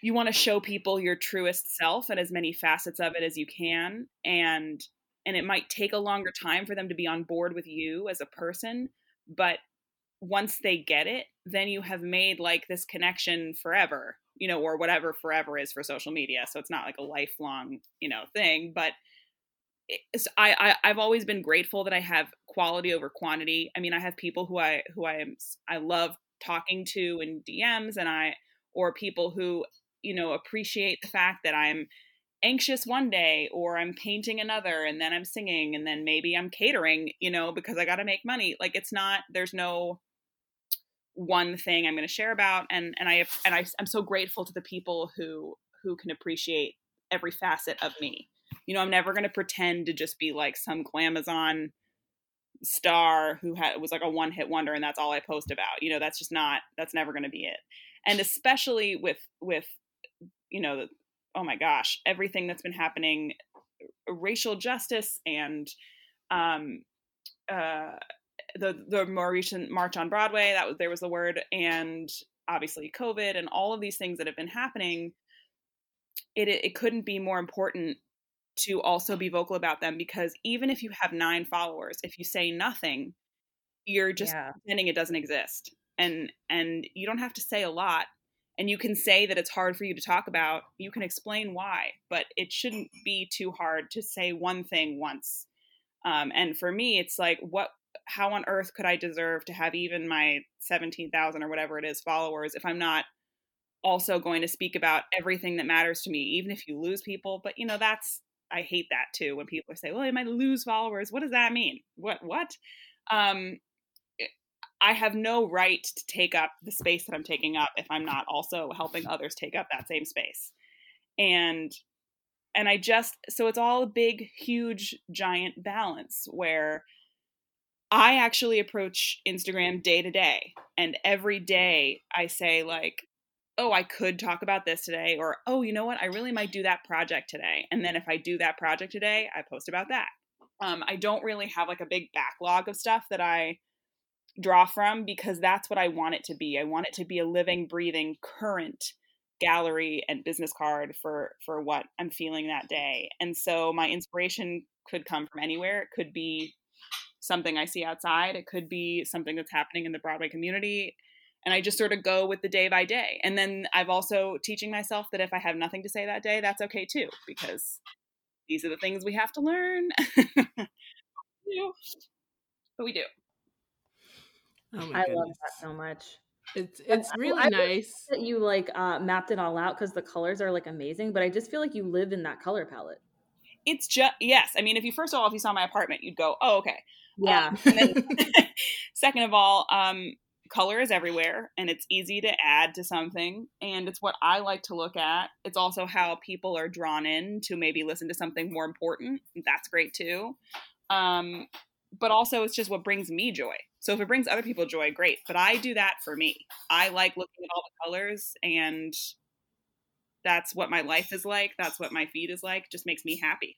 S3: you want to show people your truest self and as many facets of it as you can and and it might take a longer time for them to be on board with you as a person but once they get it then you have made like this connection forever you know or whatever forever is for social media so it's not like a lifelong you know thing but I, I have always been grateful that I have quality over quantity. I mean, I have people who I who I am I love talking to in DMs, and I or people who you know appreciate the fact that i'm anxious one day or i'm painting another and then i'm singing and then maybe i'm catering you know because i got to make money. Like it's not there's no one thing i'm going to share about and and i have, and I, i'm so grateful to the people who who can appreciate every facet of me. You know i'm never going to pretend to just be like some glamazon star who had was like a one hit wonder and that's all i post about. You know that's just not that's never going to be it. And especially with with you know, oh my gosh, everything that's been happening, racial justice and um, uh, the the more recent March on Broadway, that was there was the word, and obviously COVID and all of these things that have been happening. It it couldn't be more important to also be vocal about them because even if you have nine followers, if you say nothing, you're just yeah. pretending it doesn't exist, and and you don't have to say a lot and you can say that it's hard for you to talk about you can explain why but it shouldn't be too hard to say one thing once. Um, and for me it's like what how on earth could i deserve to have even my 17000 or whatever it is followers if i'm not also going to speak about everything that matters to me even if you lose people? But you know that's i hate that too when people say well i might lose followers. What does that mean? What what? Um I have no right to take up the space that I'm taking up if I'm not also helping others take up that same space. And and I just so it's all a big huge giant balance where I actually approach Instagram day to day and every day I say like oh I could talk about this today or oh you know what I really might do that project today and then if I do that project today I post about that. Um, I don't really have like a big backlog of stuff that I draw from because that's what I want it to be. I want it to be a living, breathing, current gallery and business card for for what I'm feeling that day. And so my inspiration could come from anywhere. It could be something I see outside. It could be something that's happening in the Broadway community. And I just sort of go with the day by day. And then I've also teaching myself that if I have nothing to say that day, that's okay too, because these are the things we have to learn. but we do.
S2: Oh I goodness. love that so much.
S1: It's it's really I, nice
S2: that you like uh, mapped it all out because the colors are like amazing. But I just feel like you live in that color palette.
S3: It's just yes. I mean, if you first of all, if you saw my apartment, you'd go, "Oh, okay."
S2: Yeah.
S3: Um, then, second of all, um, color is everywhere, and it's easy to add to something, and it's what I like to look at. It's also how people are drawn in to maybe listen to something more important. That's great too. Um, but also, it's just what brings me joy. So if it brings other people joy, great. But I do that for me. I like looking at all the colors and that's what my life is like. That's what my feed is like. Just makes me happy.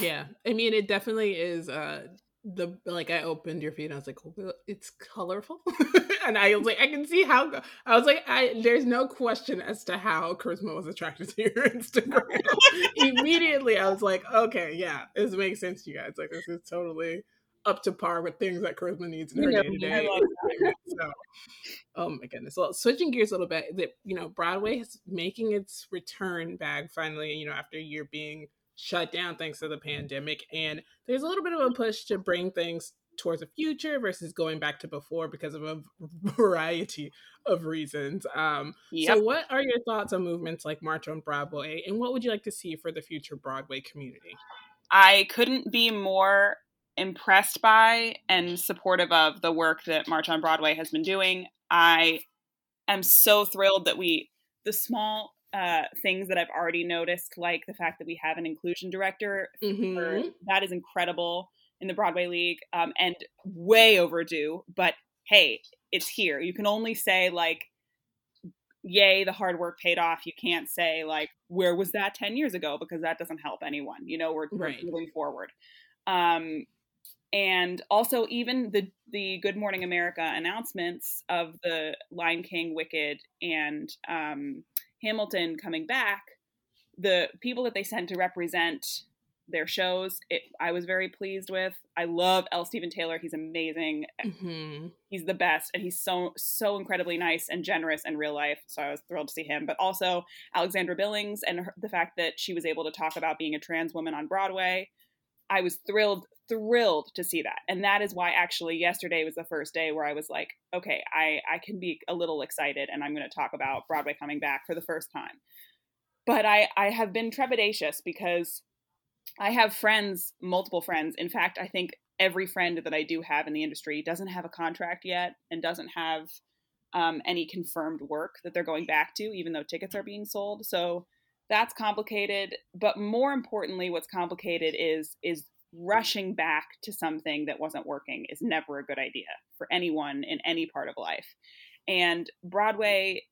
S1: Yeah. I mean, it definitely is uh the like I opened your feed and I was like, oh, it's colorful. and I was like, I can see how I was like, I there's no question as to how Charisma was attracted to your Instagram. Immediately I was like, okay, yeah, this makes sense to you guys. Like this is totally up to par with things that charisma needs in her day to day. So, oh my goodness. Well, switching gears a little bit, that you know, Broadway is making its return back finally. You know, after a year being shut down thanks to the pandemic, and there's a little bit of a push to bring things towards the future versus going back to before because of a variety of reasons. Um, yep. So, what are your thoughts on movements like March on Broadway, and what would you like to see for the future Broadway community?
S3: I couldn't be more impressed by and supportive of the work that March on Broadway has been doing. I am so thrilled that we, the small uh, things that I've already noticed, like the fact that we have an inclusion director, mm-hmm. for, that is incredible in the Broadway League um, and way overdue. But hey, it's here. You can only say like yay the hard work paid off you can't say like where was that 10 years ago because that doesn't help anyone you know we're, right. we're moving forward um and also even the the good morning america announcements of the lion king wicked and um hamilton coming back the people that they sent to represent their shows. It, I was very pleased with. I love L. Steven Taylor. He's amazing. Mm-hmm. He's the best, and he's so so incredibly nice and generous in real life. So I was thrilled to see him. But also Alexandra Billings and her, the fact that she was able to talk about being a trans woman on Broadway. I was thrilled thrilled to see that, and that is why actually yesterday was the first day where I was like, okay, I I can be a little excited, and I'm going to talk about Broadway coming back for the first time. But I I have been trepidatious because I have friends, multiple friends. In fact, I think every friend that I do have in the industry doesn't have a contract yet and doesn't have um, any confirmed work that they're going back to, even though tickets are being sold. So that's complicated. But more importantly, what's complicated is is rushing back to something that wasn't working is never a good idea for anyone in any part of life. And Broadway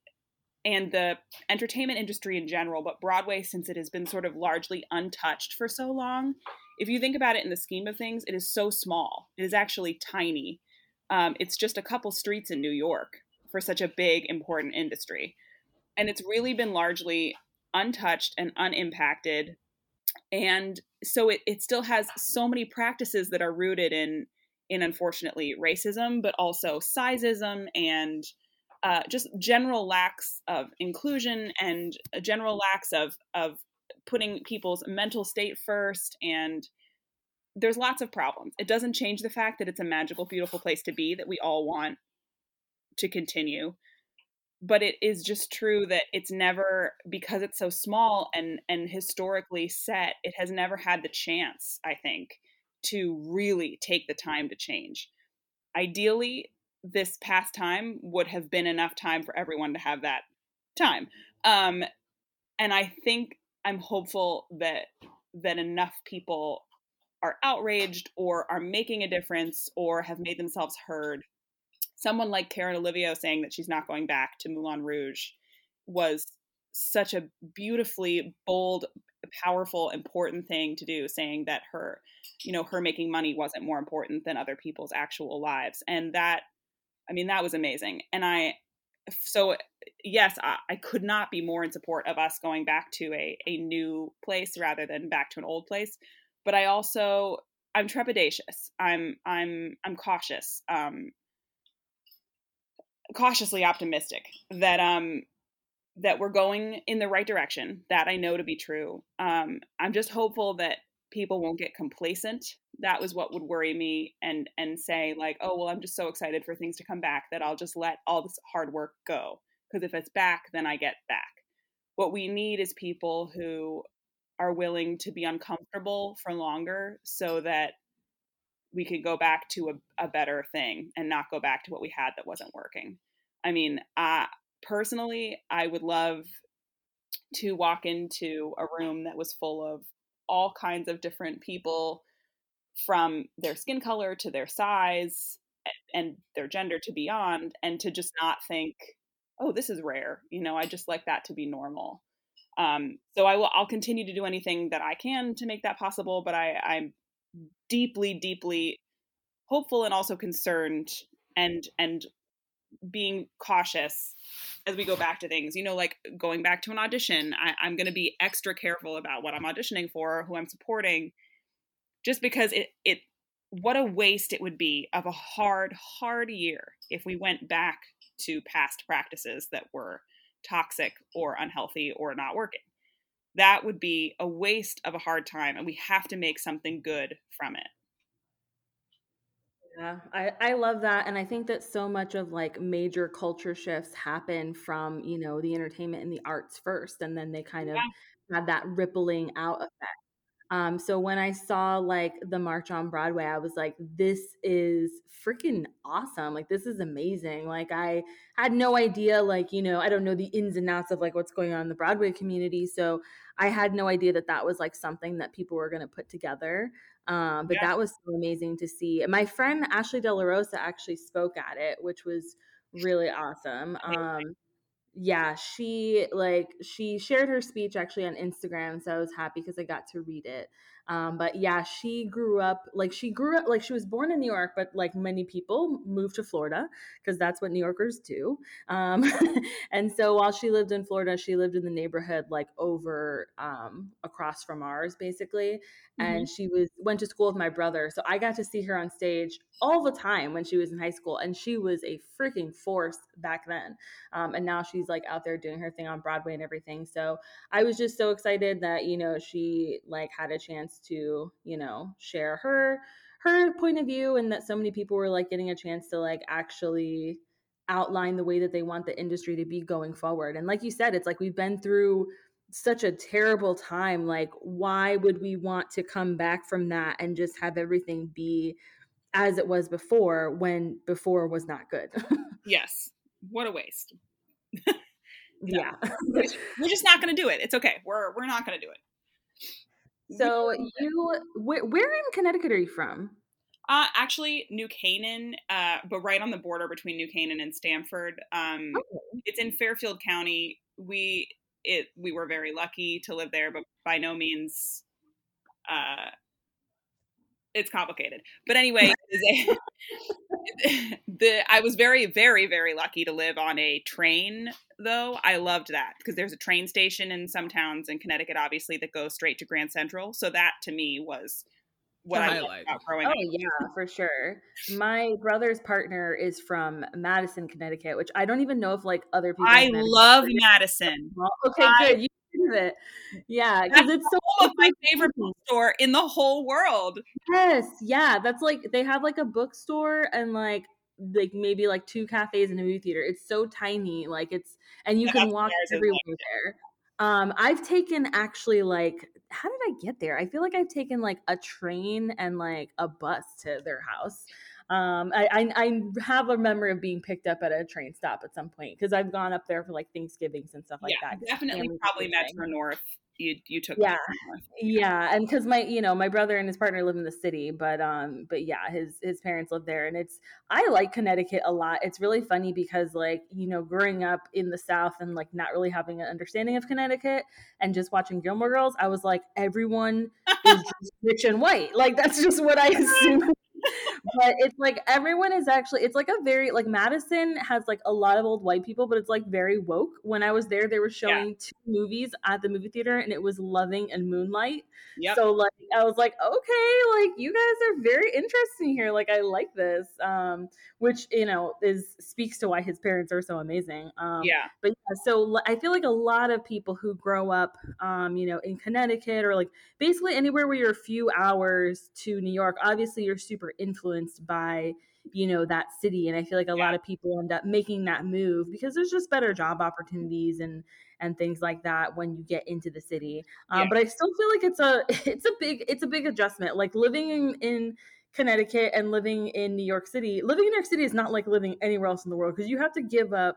S3: and the entertainment industry in general, but Broadway, since it has been sort of largely untouched for so long, if you think about it in the scheme of things, it is so small. It is actually tiny. Um, it's just a couple streets in New York for such a big, important industry. And it's really been largely untouched and unimpacted. And so it, it still has so many practices that are rooted in, in unfortunately, racism, but also sizeism and uh, just general lacks of inclusion and general lacks of of putting people's mental state first. And there's lots of problems. It doesn't change the fact that it's a magical beautiful place to be that we all want to continue but it is just true that it's never because it's so small and and historically set it has never had the chance i think to really take the time to change ideally this past time would have been enough time for everyone to have that time. Um, and I think I'm hopeful that that enough people are outraged or are making a difference or have made themselves heard. Someone like Karen Olivo saying that she's not going back to Moulin Rouge was such a beautifully bold, powerful, important thing to do, saying that her, you know, her making money wasn't more important than other people's actual lives. And that I mean, that was amazing. And I, so yes, I, I, could not be more in support of us going back to a, a new place rather than back to an old place. But I also, I'm trepidatious. I'm, I'm, I'm cautious. Um, cautiously optimistic that um that we're going in the right direction. That i know to be true. Um i'm just hopeful that people won't get complacent. That was what would worry me and and say like oh well i'm just so excited for things to come back that i'll just let all this hard work go. Because if it's back then i get back. What we need is people who are willing to be uncomfortable for longer so that we could go back to a, a better thing and not go back to what we had that wasn't working. I mean uh, personally i would love to walk into a room that was full of all kinds of different people from their skin color to their size and their gender to beyond and to just not think oh this is rare you know i just like that to be normal. Um, so i will i'll continue to do anything that i can to make that possible but i i'm deeply deeply hopeful and also concerned and and being cautious as we go back to things, you know, like going back to an audition, I, am going to be extra careful about what I'm auditioning for, who I'm supporting, just because it, it, what a waste it would be of a hard, hard year if we went back to past practices that were toxic or unhealthy or not working. That would be a waste of a hard time, and we have to make something good from it.
S2: Yeah, I, I love that. And I think that so much of like major culture shifts happen from, you know, the entertainment and the arts first, and then they kind of yeah. had that rippling out effect. Um, so when I saw like the March on Broadway, I was like, this is freaking awesome. Like, this is amazing. Like, I had no idea, like, you know, I don't know the ins and outs of like what's going on in the Broadway community. So I had no idea that that was like something that people were going to put together. Um, but yeah. that was so amazing to see. My friend Ashley De La Rosa actually spoke at it, which was really awesome. Um, yeah, she like she shared her speech actually on Instagram, so I was happy because I got to read it. Um, but yeah, she grew up like she grew up like she was born in New York, but like many people moved to Florida because that's what New Yorkers do. Um, and so while she lived in Florida, she lived in the neighborhood like over um, across from ours, basically. Mm-hmm. And she was went to school with my brother, so I got to see her on stage all the time when she was in high school, and she was a freaking force back then. Um, and now she's like out there doing her thing on Broadway and everything. So I was just so excited that you know she like had a chance chance to, you know, share her her point of view and that so many people were like getting a chance to like actually outline the way that they want the industry to be going forward. And like you said, it's like we've been through such a terrible time. Like, why would we want to come back from that and just have everything be as it was before when before was not good?
S3: yes. What a waste.
S2: yeah.
S3: We're just not going to do it. It's okay. We're we're not going to do it.
S2: So you, where, where in Connecticut are you from?
S3: Uh, actually, New Canaan, uh, but right on the border between New Canaan and Stamford. Um, okay. It's in Fairfield County. We it we were very lucky to live there, but by no means uh, it's complicated. But anyway, the I was very very very lucky to live on a train though. I loved that because there's a train station in some towns in Connecticut obviously that goes straight to Grand Central. So that to me was what I like about growing
S2: oh,
S3: up.
S2: yeah, for sure. My brother's partner is from Madison, Connecticut, which I don't even know if like other people.
S3: I love Madison.
S2: Okay, I, good. You it. Yeah, because it's so
S3: of my favorite bookstore in the whole world.
S2: Yes, yeah, that's like they have like a bookstore and like like maybe like two cafes and a movie theater. It's so tiny, like it's and you can walk everywhere there. Um, I've taken actually like how did I get there? I feel like I've taken like a train and like a bus to their house. Um, I, I, I have a memory of being picked up at a train stop at some point because I've gone up there for like Thanksgivings and stuff like
S3: yeah,
S2: that.
S3: Definitely, probably Metro North. You you took
S2: yeah yeah and because my you know my brother and his partner live in the city but um but yeah his his parents live there and it's I like Connecticut a lot it's really funny because like you know growing up in the South and like not really having an understanding of Connecticut and just watching Gilmore Girls I was like everyone is rich and white like that's just what I assume but it's like everyone is actually it's like a very like Madison has like a lot of old white people, but it's like very woke. When I was there, they were showing yeah. two movies at the movie theater and it was Loving and Moonlight. Yep. So like I was like, okay, like you guys are very interesting here. Like I like this. Um, which you know is speaks to why his parents are so amazing. Um,
S3: yeah.
S2: But yeah, so I feel like a lot of people who grow up, um, you know, in Connecticut or like basically anywhere where you're a few hours to New York, obviously you're super influenced by you know that city and i feel like a yeah. lot of people end up making that move because there's just better job opportunities and and things like that when you get into the city um, yeah. but i still feel like it's a it's a big it's a big adjustment like living in, in Connecticut and living in New York City, living in New York City is not like living anywhere else in the world because you have to give up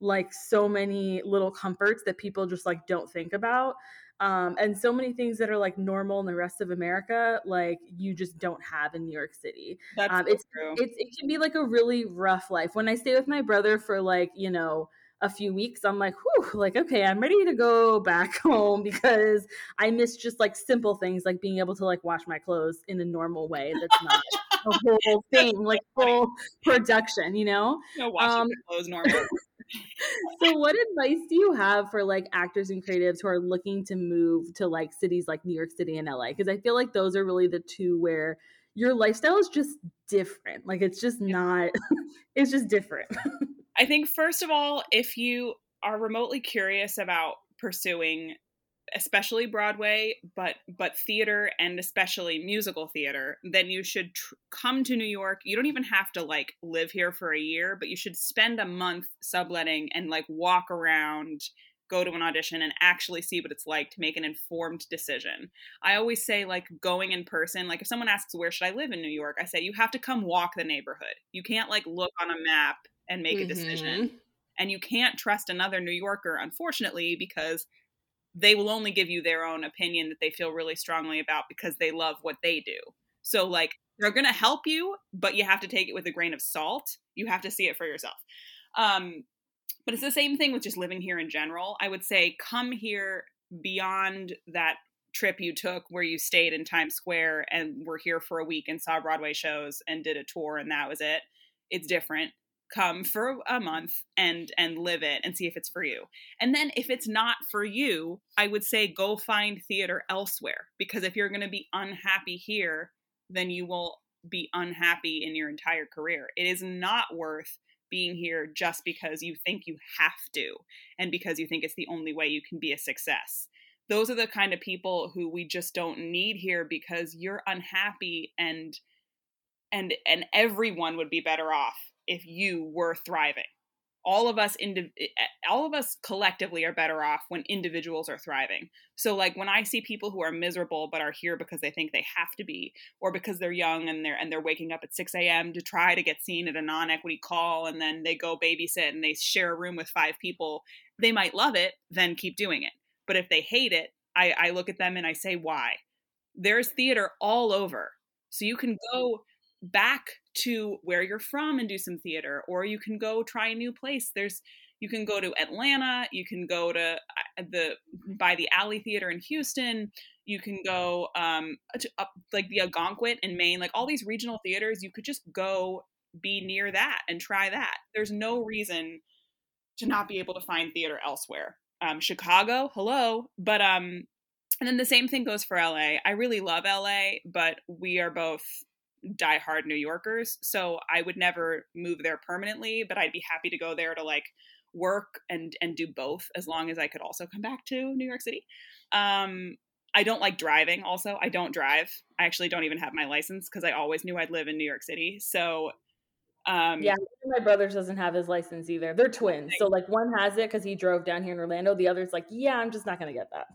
S2: like so many little comforts that people just like don't think about. Um, and so many things that are like normal in the rest of America, like you just don't have in New York City.
S3: That's um,
S2: so it's,
S3: true.
S2: it's it can be like a really rough life. When I stay with my brother for like you know a few weeks, I'm like, whew, like, okay, I'm ready to go back home because I miss just like simple things like being able to like wash my clothes in a normal way. That's not a whole thing, like full production, you know?
S3: No washing um, clothes normal.
S2: So what advice do you have for like actors and creatives who are looking to move to like cities like New York City and LA? Because I feel like those are really the two where your lifestyle is just different. Like it's just not, it's just different.
S3: I think first of all, if you are remotely curious about pursuing especially Broadway, but but theater and especially musical theater, then you should tr- come to New York. You don't even have to like live here for a year, but you should spend a month subletting and like walk around, go to an audition and actually see what it's like to make an informed decision. I always say like going in person, like if someone asks where should I live in New York, I say you have to come walk the neighborhood. You can't like look on a map and make mm-hmm. a decision. And you can't trust another New Yorker, unfortunately, because they will only give you their own opinion that they feel really strongly about because they love what they do. So like they're going to help you, but you have to take it with a grain of salt. You have to see it for yourself. Um, but it's the same thing with just living here in general. I would say come here beyond that trip you took where you stayed in Times Square and were here for a week and saw Broadway shows and did a tour and that was it. It's different. Come for a month and and live it and see if it's for you. And then if it's not for you, I would say go find theater elsewhere because if you're going to be unhappy here, then you will be unhappy in your entire career. It is not worth being here just because you think you have to and because you think it's the only way you can be a success. Those are the kind of people who we just don't need here because you're unhappy and and and everyone would be better off if you were thriving. All of us indiv- eh, eh, all of us collectively are better off when individuals are thriving. So like when i see people who are miserable but are here because they think they have to be or because they're young and they're and they're waking up at 6 a.m to try to get seen at a non-equity call and then they go babysit and they share a room with five people they might love it then keep doing it. But if they hate it i, I look at them and i say why? There's theater all over. So you can go back to where you're from and do some theater or you can go try a new place. There's you can go to atlanta you can go to the by the alley theater in houston you can go um to, up like the Ogunquit in maine like all these regional theaters you could just go be near that and try that. There's no reason to not be able to find theater elsewhere. Um chicago hello but um and then the same thing goes for LA. I really love LA, but we are both diehard New Yorkers. So I would never move there permanently, but I'd be happy to go there to like work and and do both as long as I could also come back to New York City. Um, I don't like driving. Also, I don't drive. I actually don't even have my license because I always knew I'd live in New York City. So. Um,
S2: yeah, my brother doesn't have his license either. They're twins, so like one has it because he drove down here in Orlando. The other's like, yeah, I'm just not gonna get that.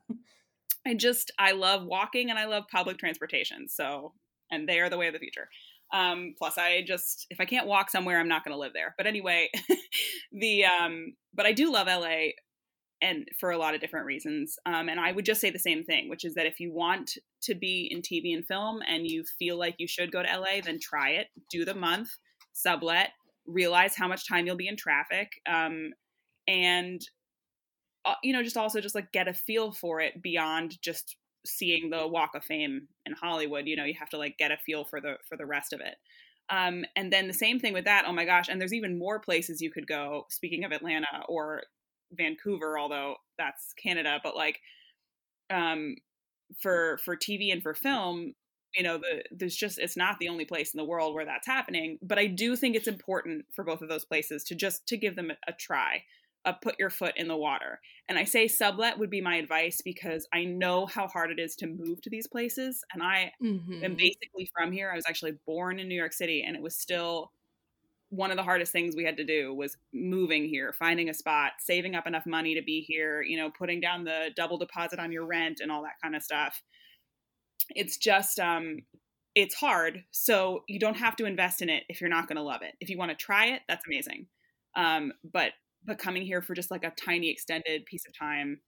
S3: I just I love walking and I love public transportation. So and they are the way of the future. Um, plus, I just if I can't walk somewhere, I'm not going to live there. But anyway, the um, but I do love LA, and for a lot of different reasons. Um, and I would just say the same thing, which is that if you want to be in TV and film and you feel like you should go to LA, then try it. Do the month, sublet, realize how much time you'll be in traffic, um, and uh, you know, just also just like get a feel for it beyond just seeing the Walk of Fame in Hollywood. You know, you have to like get a feel for the for the rest of it. Um, and then the same thing with that. Oh my gosh! And there's even more places you could go. Speaking of Atlanta or Vancouver, although that's Canada, but like um, for for TV and for film, you know, the, there's just it's not the only place in the world where that's happening. But I do think it's important for both of those places to just to give them a, a try uh, put your foot in the water. And I say sublet would be my advice because I know how hard it is to move to these places. And I mm-hmm. am basically from here. I was actually born in New York City, and it was still one of the hardest things we had to do was moving here, finding a spot, saving up enough money to be here, you know, putting down the double deposit on your rent and all that kind of stuff. It's just um it's hard. So you don't have to invest in it if you're not going to love it. If you want to try it, that's amazing. Um, but but coming here for just like a tiny extended piece of time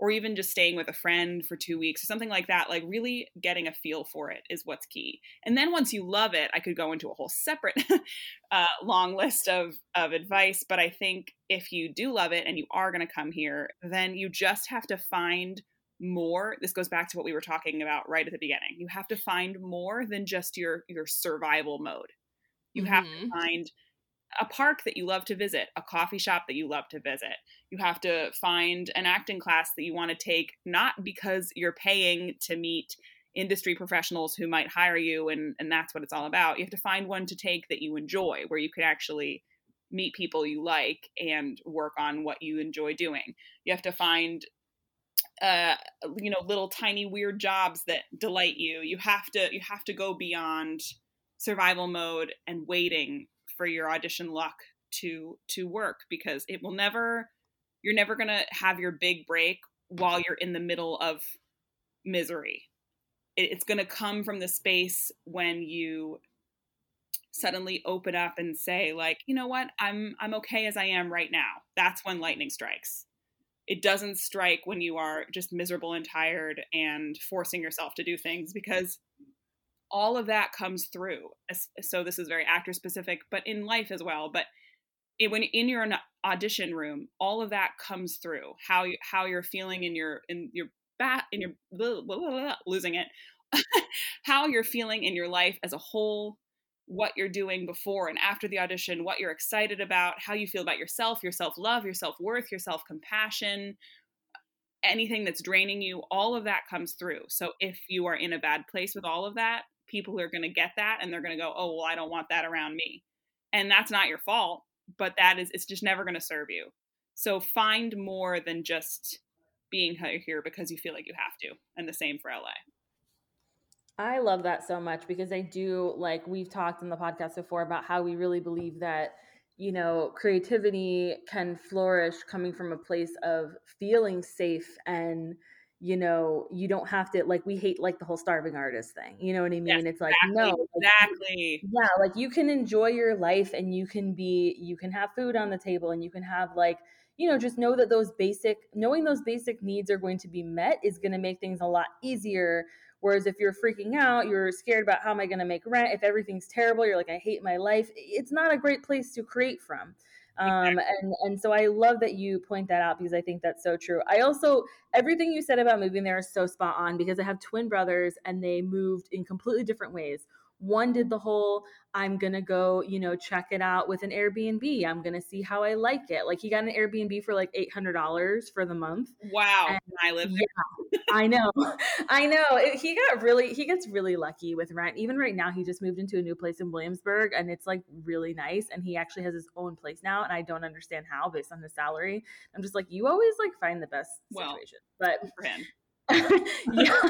S3: or even just staying with a friend for two weeks or something like that, like really getting a feel for it is what's key. And then once you love it, I could go into a whole separate uh, long list of, of advice. But I think if you do love it and you are going to come here, then you just have to find more. This goes back to what we were talking about right at the beginning. You have to find more than just your your survival mode. You mm-hmm. have to mm-hmm. find a park that you love to visit, a coffee shop that you love to visit. You have to find an acting class that you want to take, not because you're paying to meet industry professionals who might hire you and, and that's what it's all about. You have to find one to take that you enjoy, where you could actually meet people you like and work on what you enjoy doing. You have to find uh, you know little tiny weird jobs that delight you. You have to you have to go beyond survival mode and waiting for your audition luck to to work because it will never you're never going to have your big break while you're in the middle of misery. It's going to come from the space when you suddenly open up and say like you know what? I'm i'm okay as i am right now. That's when lightning strikes. It doesn't strike when you are just miserable and tired and forcing yourself to do things because all of that comes through. So this is very actor specific, but in life as well. But it, when in your audition room, all of that comes through. How you how you're feeling in your in your bat in your blah, blah, blah, losing it. how you're feeling in your life as a whole, what you're doing before and after the audition, what you're excited about, how you feel about yourself, your self love, your self worth, your self compassion, anything that's draining you, all of that comes through. So if you are in a bad place with all of that, people who are going to get that and they're going to go, oh, well, I don't want that around me. And that's not your fault, but that is, it's just never going to serve you. So find more than just being here because you feel like you have to. And the same for LA.
S2: I love that so much because I do like we've talked in the podcast before about how we really believe that you know creativity can flourish coming from a place of feeling safe and you know you don't have to like we hate like the whole starving artist thing you know what i mean yes, it's like exactly, no
S3: exactly
S2: yeah like you can enjoy your life and you can be you can have food on the table and you can have like you know just know that those basic knowing those basic needs are going to be met is going to make things a lot easier Whereas if you're freaking out, you're scared about how am I going to make rent? If everything's terrible, you're like, I hate my life. It's not a great place to create from. Um, and and so I love that you point that out because I think that's so true. I also everything you said about moving there is so spot on because I have twin brothers and they moved in completely different ways. One did the whole I'm gonna go, you know, check it out with an Airbnb. I'm gonna see how I like it. Like he got an Airbnb for like eight hundred dollars for the month.
S3: Wow, and I live there.
S2: I know, I know. It, he got really, he gets really lucky with rent. Even right now, he just moved into a new place in Williamsburg, and it's like really nice. And he actually has his own place now, and I don't understand how based on his salary. I'm just like, you always like find the best well, situation, but
S3: for him.
S2: yeah.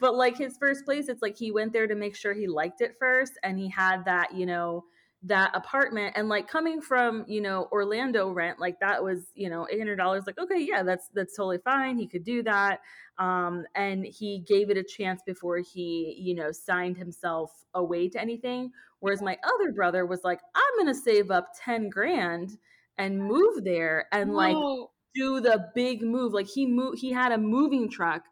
S2: But like his first place, it's like he went there to make sure he liked it first and he had that, you know, that apartment and like coming from you know orlando rent like that was you know $800 like okay yeah that's that's totally fine he could do that um and he gave it a chance before he you know signed himself away to anything whereas my other brother was like i'm gonna save up 10 grand and move there and Whoa. Do the big move like he moved he had a moving truck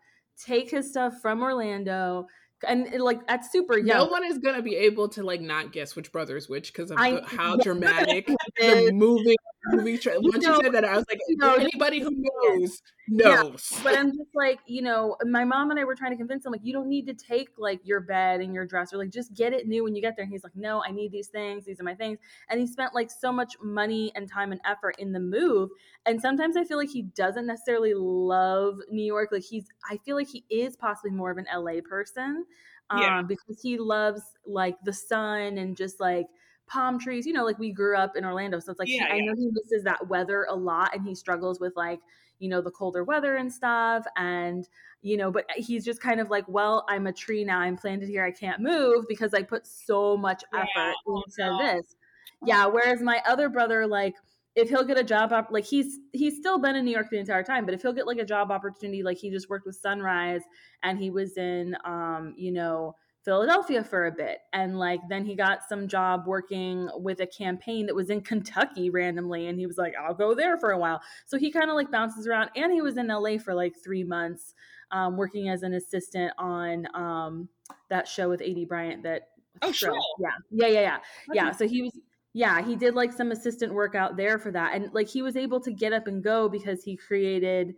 S2: take his stuff from orlando and like that's super young.
S1: No one is gonna be able to like not guess which brother is which because of the, how dramatic the movie movie. Tra- Once you, know, you said that, I was like, anybody who knows knows.
S2: Yeah, but I'm just like, you know, my mom and I were trying to convince him like, you don't need to take like your bed and your dresser, like just get it new when you get there. And he's like, no, I need these things. These are my things. And he spent like so much money and time and effort in the move. And sometimes I feel like he doesn't necessarily love New York. Like he's, I feel like he is possibly more of an LA person um, yeah. because he loves like the sun and just like palm trees. You know, like we grew up in Orlando, so it's like yeah, he, yeah. I know he misses that weather a lot, and he struggles with like you know the colder weather and stuff, and you know, but he's just kind of like, well, I'm a tree now. I'm planted here. I can't move because I put so much effort yeah. into this. Yeah. Whereas my other brother, like if he'll get a job op- like he's he's still been in New York the entire time, but if he'll get like a job opportunity, like he just worked with Sunrise and he was in um, you know, Philadelphia for a bit. And like then he got some job working with a campaign that was in Kentucky randomly. And he was like, I'll go there for a while. So he kind of like bounces around. And he was in LA for like three months, um, working as an assistant on um, that show with Aidy Bryant that
S3: Oh, sure.
S2: Yeah. Yeah. Yeah. Yeah. Yeah. So he was yeah, he did like some assistant work out there for that. And like he was able to get up and go because he created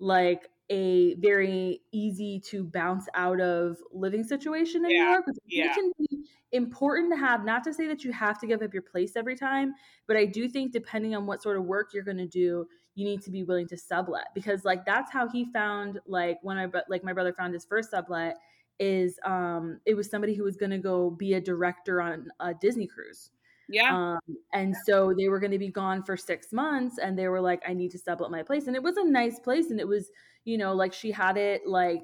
S2: like a very easy to bounce out of living situation in yeah. New York. Yeah. can be important to have, not to say that you have to give up your place every time, but I do think depending on what sort of work you're gonna do, you need to be willing to sublet because like that's how he found like when I like my brother found his first sublet is um it was somebody who was gonna go be a director on a Disney cruise
S3: yeah.
S2: Um, and so they were going to be gone for six months and they were like, I need to sublet my place. And it was a nice place. And it was, you know, like she had it like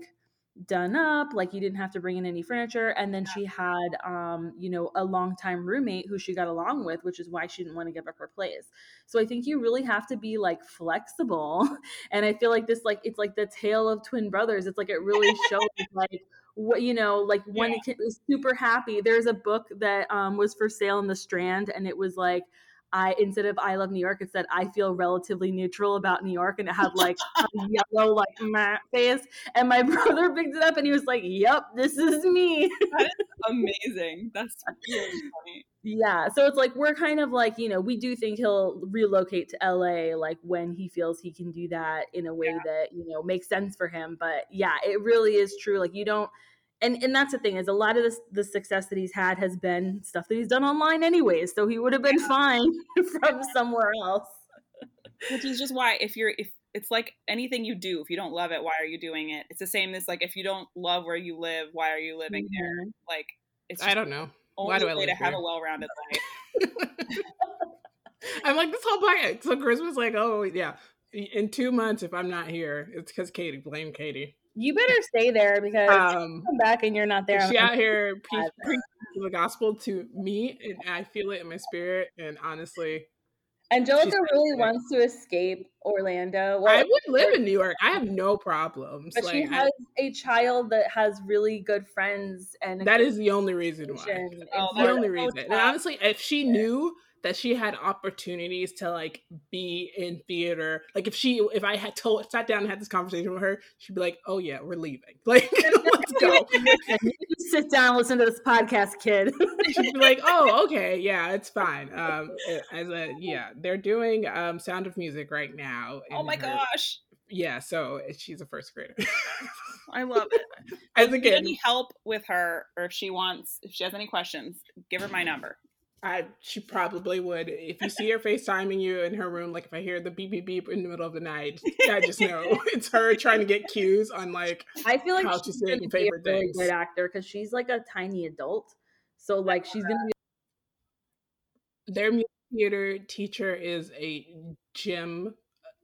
S2: done up, like you didn't have to bring in any furniture. And then she had, um, you know, a longtime roommate who she got along with, which is why she didn't want to give up her place. So I think you really have to be like flexible. And I feel like this, like, it's like the tale of twin brothers. It's like it really shows like, what you know like when yeah. it was super happy there's a book that um, was for sale in the strand and it was like I instead of I love New York, it said I feel relatively neutral about New York, and it had like a yellow like my face. And my brother picked it up, and he was like, "Yep, this is me."
S3: That is amazing. That's really funny.
S2: Yeah, so it's like we're kind of like you know we do think he'll relocate to LA like when he feels he can do that in a way yeah. that you know makes sense for him. But yeah, it really is true. Like you don't and and that's the thing is a lot of this the success that he's had has been stuff that he's done online anyways. So he would have been fine from somewhere else.
S3: Which is just why if you're if it's like anything you do if you don't love it why are you doing it? It's the same as like if you don't love where you live why are you living mm-hmm. there like it's
S1: i don't know.
S3: why do I live to have a well-rounded life.
S1: I'm like this whole podcast so chris was like oh yeah in two months if i'm not here it's because katie blame katie
S2: you better stay there because um, come back and you're not there.
S1: She out here preaching the gospel to me, and I feel it in my spirit. And honestly,
S2: Angelica really wants to escape Orlando.
S1: Well, I would live in New York. I have no problems.
S2: But like, she has I, a child that has really good friends, and
S1: that is the only reason why. Oh, the only reason. And honestly, if she knew that she had opportunities to like be in theater. Like if she if I had told sat down and had this conversation with her, she'd be like, "Oh yeah, we're leaving. Like let's go."
S2: Sit down, listen to this podcast, kid.
S1: she'd be like, "Oh okay, yeah, it's fine." Um, as a yeah, they're doing um Sound of Music right now.
S3: Oh my her, gosh.
S1: Yeah, so she's a first grader.
S3: I love it. As again, any help with her, or if she wants, if she has any questions, give her my number.
S1: I she probably would. If you see her FaceTiming you in her room, like if I hear the beep beep beep in the middle of the night, I just know it's her trying to get cues on like
S2: I feel like how she's doing favorite a really. Good actor because she's like a tiny adult, so like she's gonna be.
S1: Their music theater teacher is a gym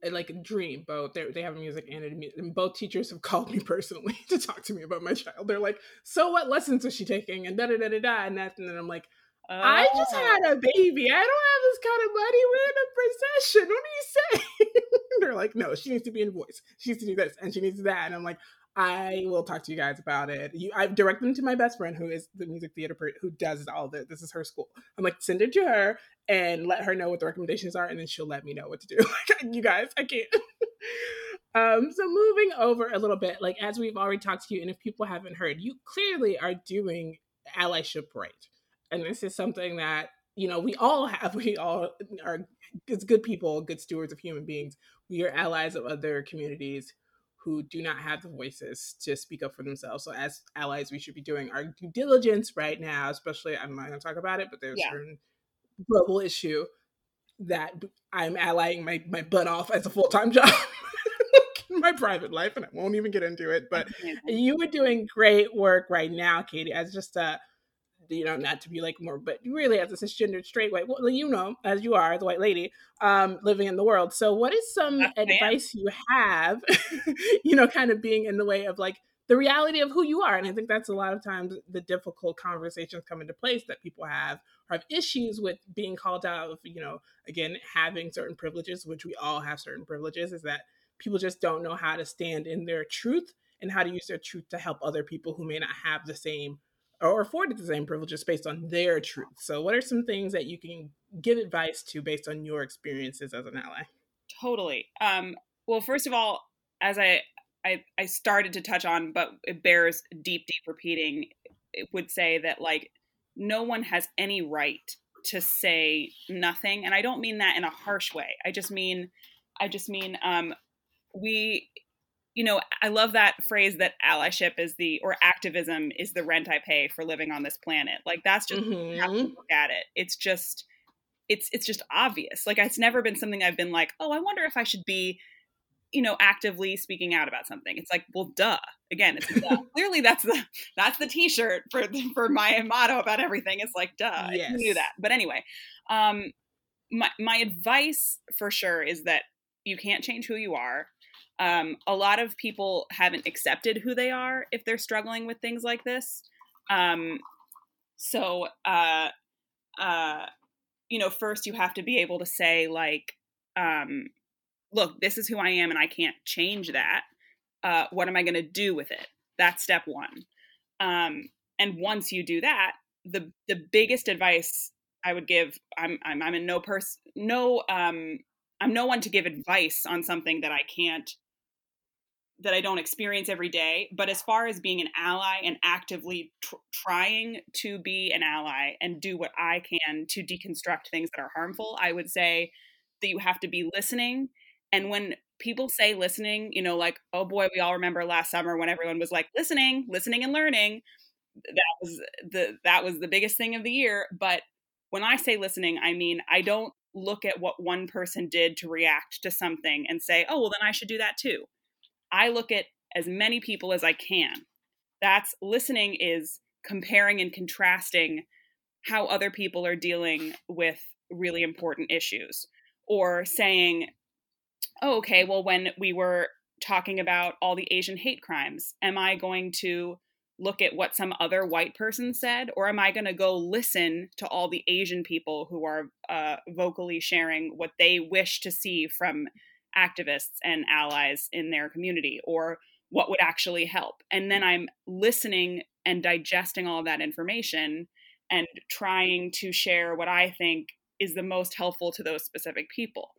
S1: uh, like a dream both they they have a music and a and both teachers have called me personally to talk to me about my child they're like so what lessons is she taking and da da da da da and that and then i'm like Oh. I just had oh. a baby. I don't have this kind of money. We're in a procession. What do you say? They're like, no, she needs to be in voice. She needs to do this and she needs that. And I'm like, I will talk to you guys about it. You, I direct them to my best friend, who is the music theater per- who does all this. This is her school. I'm like, send it to her and let her know what the recommendations are, and then she'll let me know what to do. Like, you guys, I can't. um, so moving over a little bit, like as we've already talked to you, and if people haven't heard, you clearly are doing allyship right and this is something that you know we all have we all are as good people good stewards of human beings we are allies of other communities who do not have the voices to speak up for themselves so as allies we should be doing our due diligence right now especially i'm not going to talk about it but there's yeah. a certain global issue that i'm allying my, my butt off as a full-time job in my private life and i won't even get into it but you are doing great work right now katie as just a you know, not to be like more, but really as a cisgendered straight white, well, you know, as you are, the white lady, um, living in the world. So, what is some advice you have, you know, kind of being in the way of like the reality of who you are? And I think that's a lot of times the difficult conversations come into place that people have or have issues with being called out of, you know, again, having certain privileges, which we all have certain privileges, is that people just don't know how to stand in their truth and how to use their truth to help other people who may not have the same or afforded the same privileges based on their truth. So, what are some things that you can give advice to based on your experiences as an ally?
S3: Totally. Um, well, first of all, as I, I I started to touch on, but it bears deep, deep repeating. It would say that like no one has any right to say nothing, and I don't mean that in a harsh way. I just mean, I just mean um, we you know, I love that phrase that allyship is the or activism is the rent I pay for living on this planet. Like that's just mm-hmm. you to mm-hmm. look at it. It's just it's it's just obvious. Like it's never been something I've been like, oh, I wonder if I should be, you know, actively speaking out about something. It's like, well, duh. Again, it's duh. clearly that's the that's the T-shirt for for my motto about everything. It's like, duh, yes. I knew that. But anyway, um, my my advice for sure is that you can't change who you are um, a lot of people haven't accepted who they are if they're struggling with things like this. Um, so, uh, uh, you know, first you have to be able to say, like, um, look, this is who I am and I can't change that. Uh, what am I going to do with it? That's step one. Um, and once you do that, the the biggest advice I would give. I'm I'm I'm in no person no um I'm no one to give advice on something that I can't that I don't experience every day. But as far as being an ally and actively tr- trying to be an ally and do what I can to deconstruct things that are harmful, I would say that you have to be listening. And when people say listening, you know, like, oh boy, we all remember last summer when everyone was like listening, listening and learning. That was the that was the biggest thing of the year. But when I say listening, I mean I don't look at what one person did to react to something and say, oh well then I should do that too. I look at as many people as I can. That's listening is comparing and contrasting how other people are dealing with really important issues or saying, oh, okay, well, when we were talking about all the Asian hate crimes, am I going to look at what some other white person said, or am I going to go listen to all the Asian people who are uh, vocally sharing what they wish to see from activists and allies in their community or what would actually help. And then I'm listening and digesting all of that information and trying to share what I think is the most helpful to those specific people.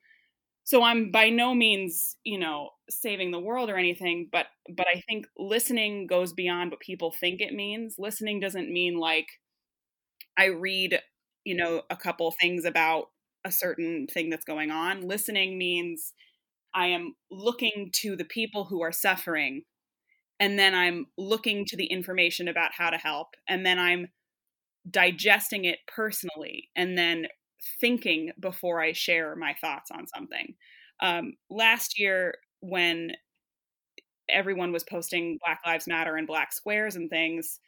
S3: So I'm by no means, you know, saving the world or anything, but but I think listening goes beyond what people think it means. Listening doesn't mean like I read, you know, a couple things about a certain thing that's going on. Listening means I am looking to the people who are suffering, and then I'm looking to the information about how to help, and then I'm digesting it personally, and then thinking before I share my thoughts on something. Um, last year, when everyone was posting Black Lives Matter and Black squares and things,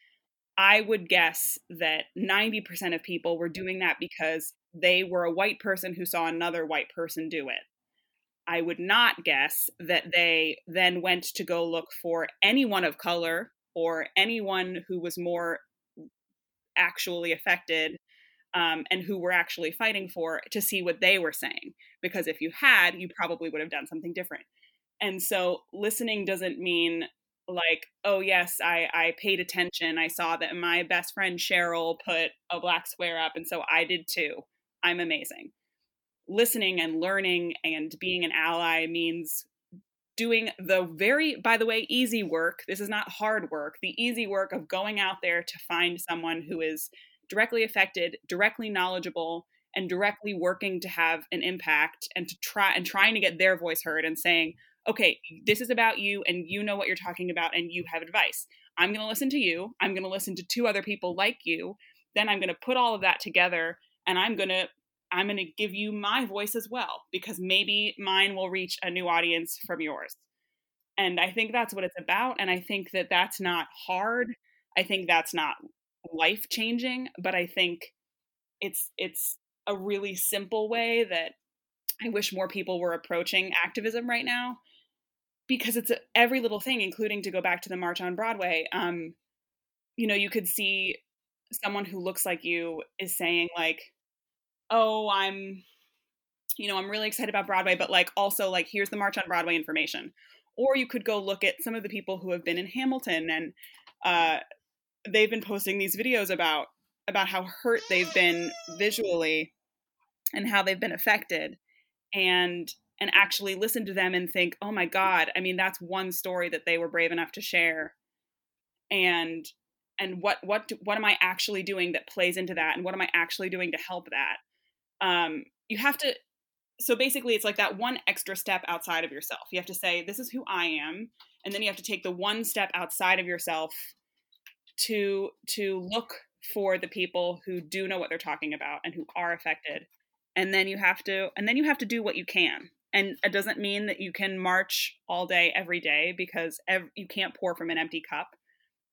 S3: I would guess that 90% of people were doing that because they were a white person who saw another white person do it. I would not guess that they then went to go look for anyone of color or anyone who was more actually affected um, and who were actually fighting for to see what they were saying. Because if you had, you probably would have done something different. And so listening doesn't mean like, oh, yes, I, I paid attention. I saw that my best friend Cheryl put a black square up, and so I did too. I'm amazing listening and learning and being an ally means doing the very by the way easy work this is not hard work the easy work of going out there to find someone who is directly affected directly knowledgeable and directly working to have an impact and to try and trying to get their voice heard and saying okay this is about you and you know what you're talking about and you have advice i'm going to listen to you i'm going to listen to two other people like you then i'm going to put all of that together and i'm going to I'm going to give you my voice as well because maybe mine will reach a new audience from yours. And I think that's what it's about. And I think that that's not hard. I think that's not life changing, but I think it's it's a really simple way that I wish more people were approaching activism right now because it's a, every little thing, including to go back to the March on Broadway. Um, you know, you could see someone who looks like you is saying like, oh, I'm, you know, I'm really excited about Broadway, but like also like here's the March on Broadway information. Or you could go look at some of the people who have been in Hamilton and uh, they've been posting these videos about about how hurt they've been visually and how they've been affected and and actually listen to them and think oh my god i mean that's one story that they were brave enough to share. And and what what do, what am i actually doing that plays into that? And what am i actually doing to help that? Um, you have to so basically it's like that one extra step outside of yourself. You have to say this is who i am. And then you have to take the one step outside of yourself to to look for the people who do know what they're talking about and who are affected. And then you have to and then you have to do what you can. And it doesn't mean that you can march all day every day because ev- you can't pour from an empty cup.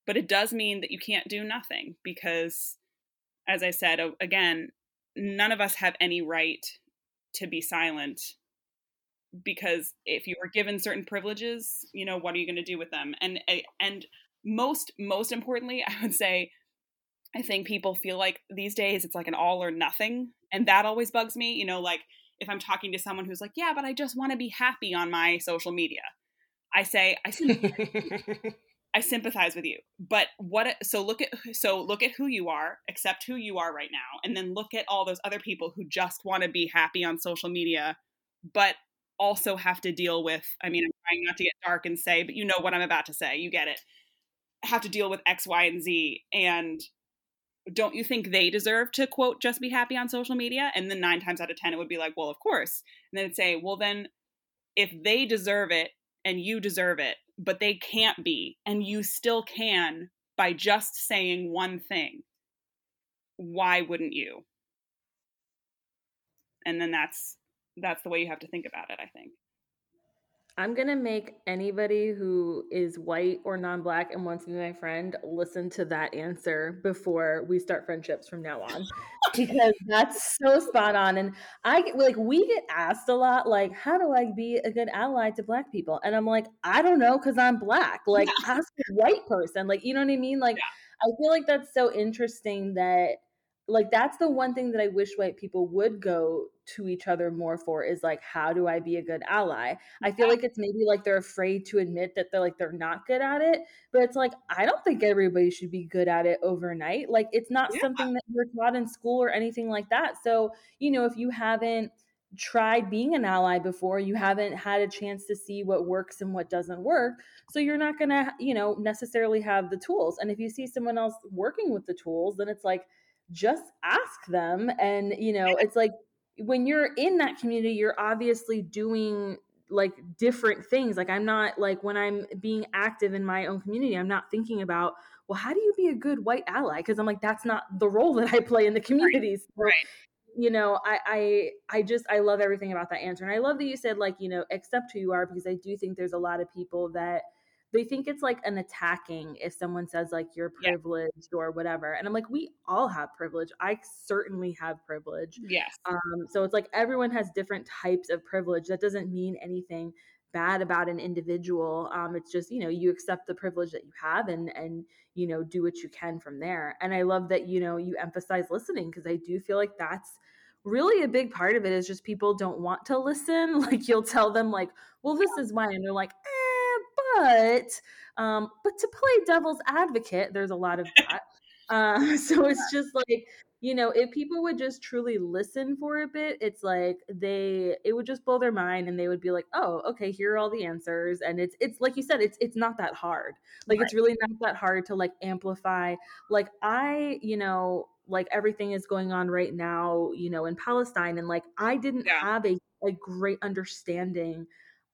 S3: But it does mean that you can't do nothing because as i said again none of us have any right to be silent because if you were given certain privileges you know what are you going to do with them? And eh, and most most importantly i would say i think people feel like these days it's like an all or nothing and that always bugs me you know like if i'm talking to someone who's like yeah but i just want to be happy on my social media i say i see I sympathize with you. But what so look at so look at who you are, accept who you are right now, and then look at all those other people who just want to be happy on social media, but also have to deal with I mean, I'm trying not to get dark and say, but you know what I'm about to say. You get it. Have to deal with X, Y, and Z. And don't you think they deserve to quote just be happy on social media? And then nine times out of ten it would be like, well, of course. And then say, well then if they deserve it and you deserve it, but they can't be, and you still can by just saying one thing, why wouldn't you? And then that's that's the way you have to think about it, I think.
S2: I'm gonna make anybody who is white or non-black and wants to be my friend listen to that answer before we start friendships from now on, because that's so spot on. And I get like we get asked a lot, like, how do I be a good ally to black people? And I'm like, I don't know, because I'm black. Like, ask a white person. Like, you know what I mean? Like, yeah. I feel like that's so interesting that like that's the one thing that I wish white people would go to each other more for is like how do I be a good ally? I feel like it's maybe like they're afraid to admit that they're like they're not good at it, but it's like I don't think everybody should be good at it overnight. Like it's not yeah. something that you're taught in school or anything like that. So, you know, if you haven't tried being an ally before you haven't had a chance to see what works and what doesn't work so you're not going to you know necessarily have the tools and if you see someone else working with the tools then it's like just ask them and you know it's like when you're in that community you're obviously doing like different things like i'm not like when i'm being active in my own community i'm not thinking about well how do you be a good white ally because i'm like that's not the role that i play in the communities
S3: right. right.
S2: you know I, I i just i love everything about that answer and i love that you said like you know accept who you are because i do think there's a lot of people that they think it's like an attacking if someone says like you're privileged yeah. or whatever and i'm like we all have privilege. I certainly have privilege.
S3: Yes.
S2: Um so it's like everyone has different types of privilege. That doesn't mean anything bad about an individual um it's just you know you accept the privilege that you have and and you know do what you can from there and i love that you know you emphasize listening because i do feel like that's really a big part of it is just people don't want to listen like you'll tell them like well this is why and they're like eh, but um, but to play devil's advocate, there's a lot of that. Uh, so it's just like you know if people would just truly listen for a bit it's like they it would just blow their mind and they would be like oh okay here are all the answers and it's it's like you said it's it's not that hard like right. it's really not that hard to like amplify like i you know like everything is going on right now you know in palestine and like i didn't yeah. have a, a great understanding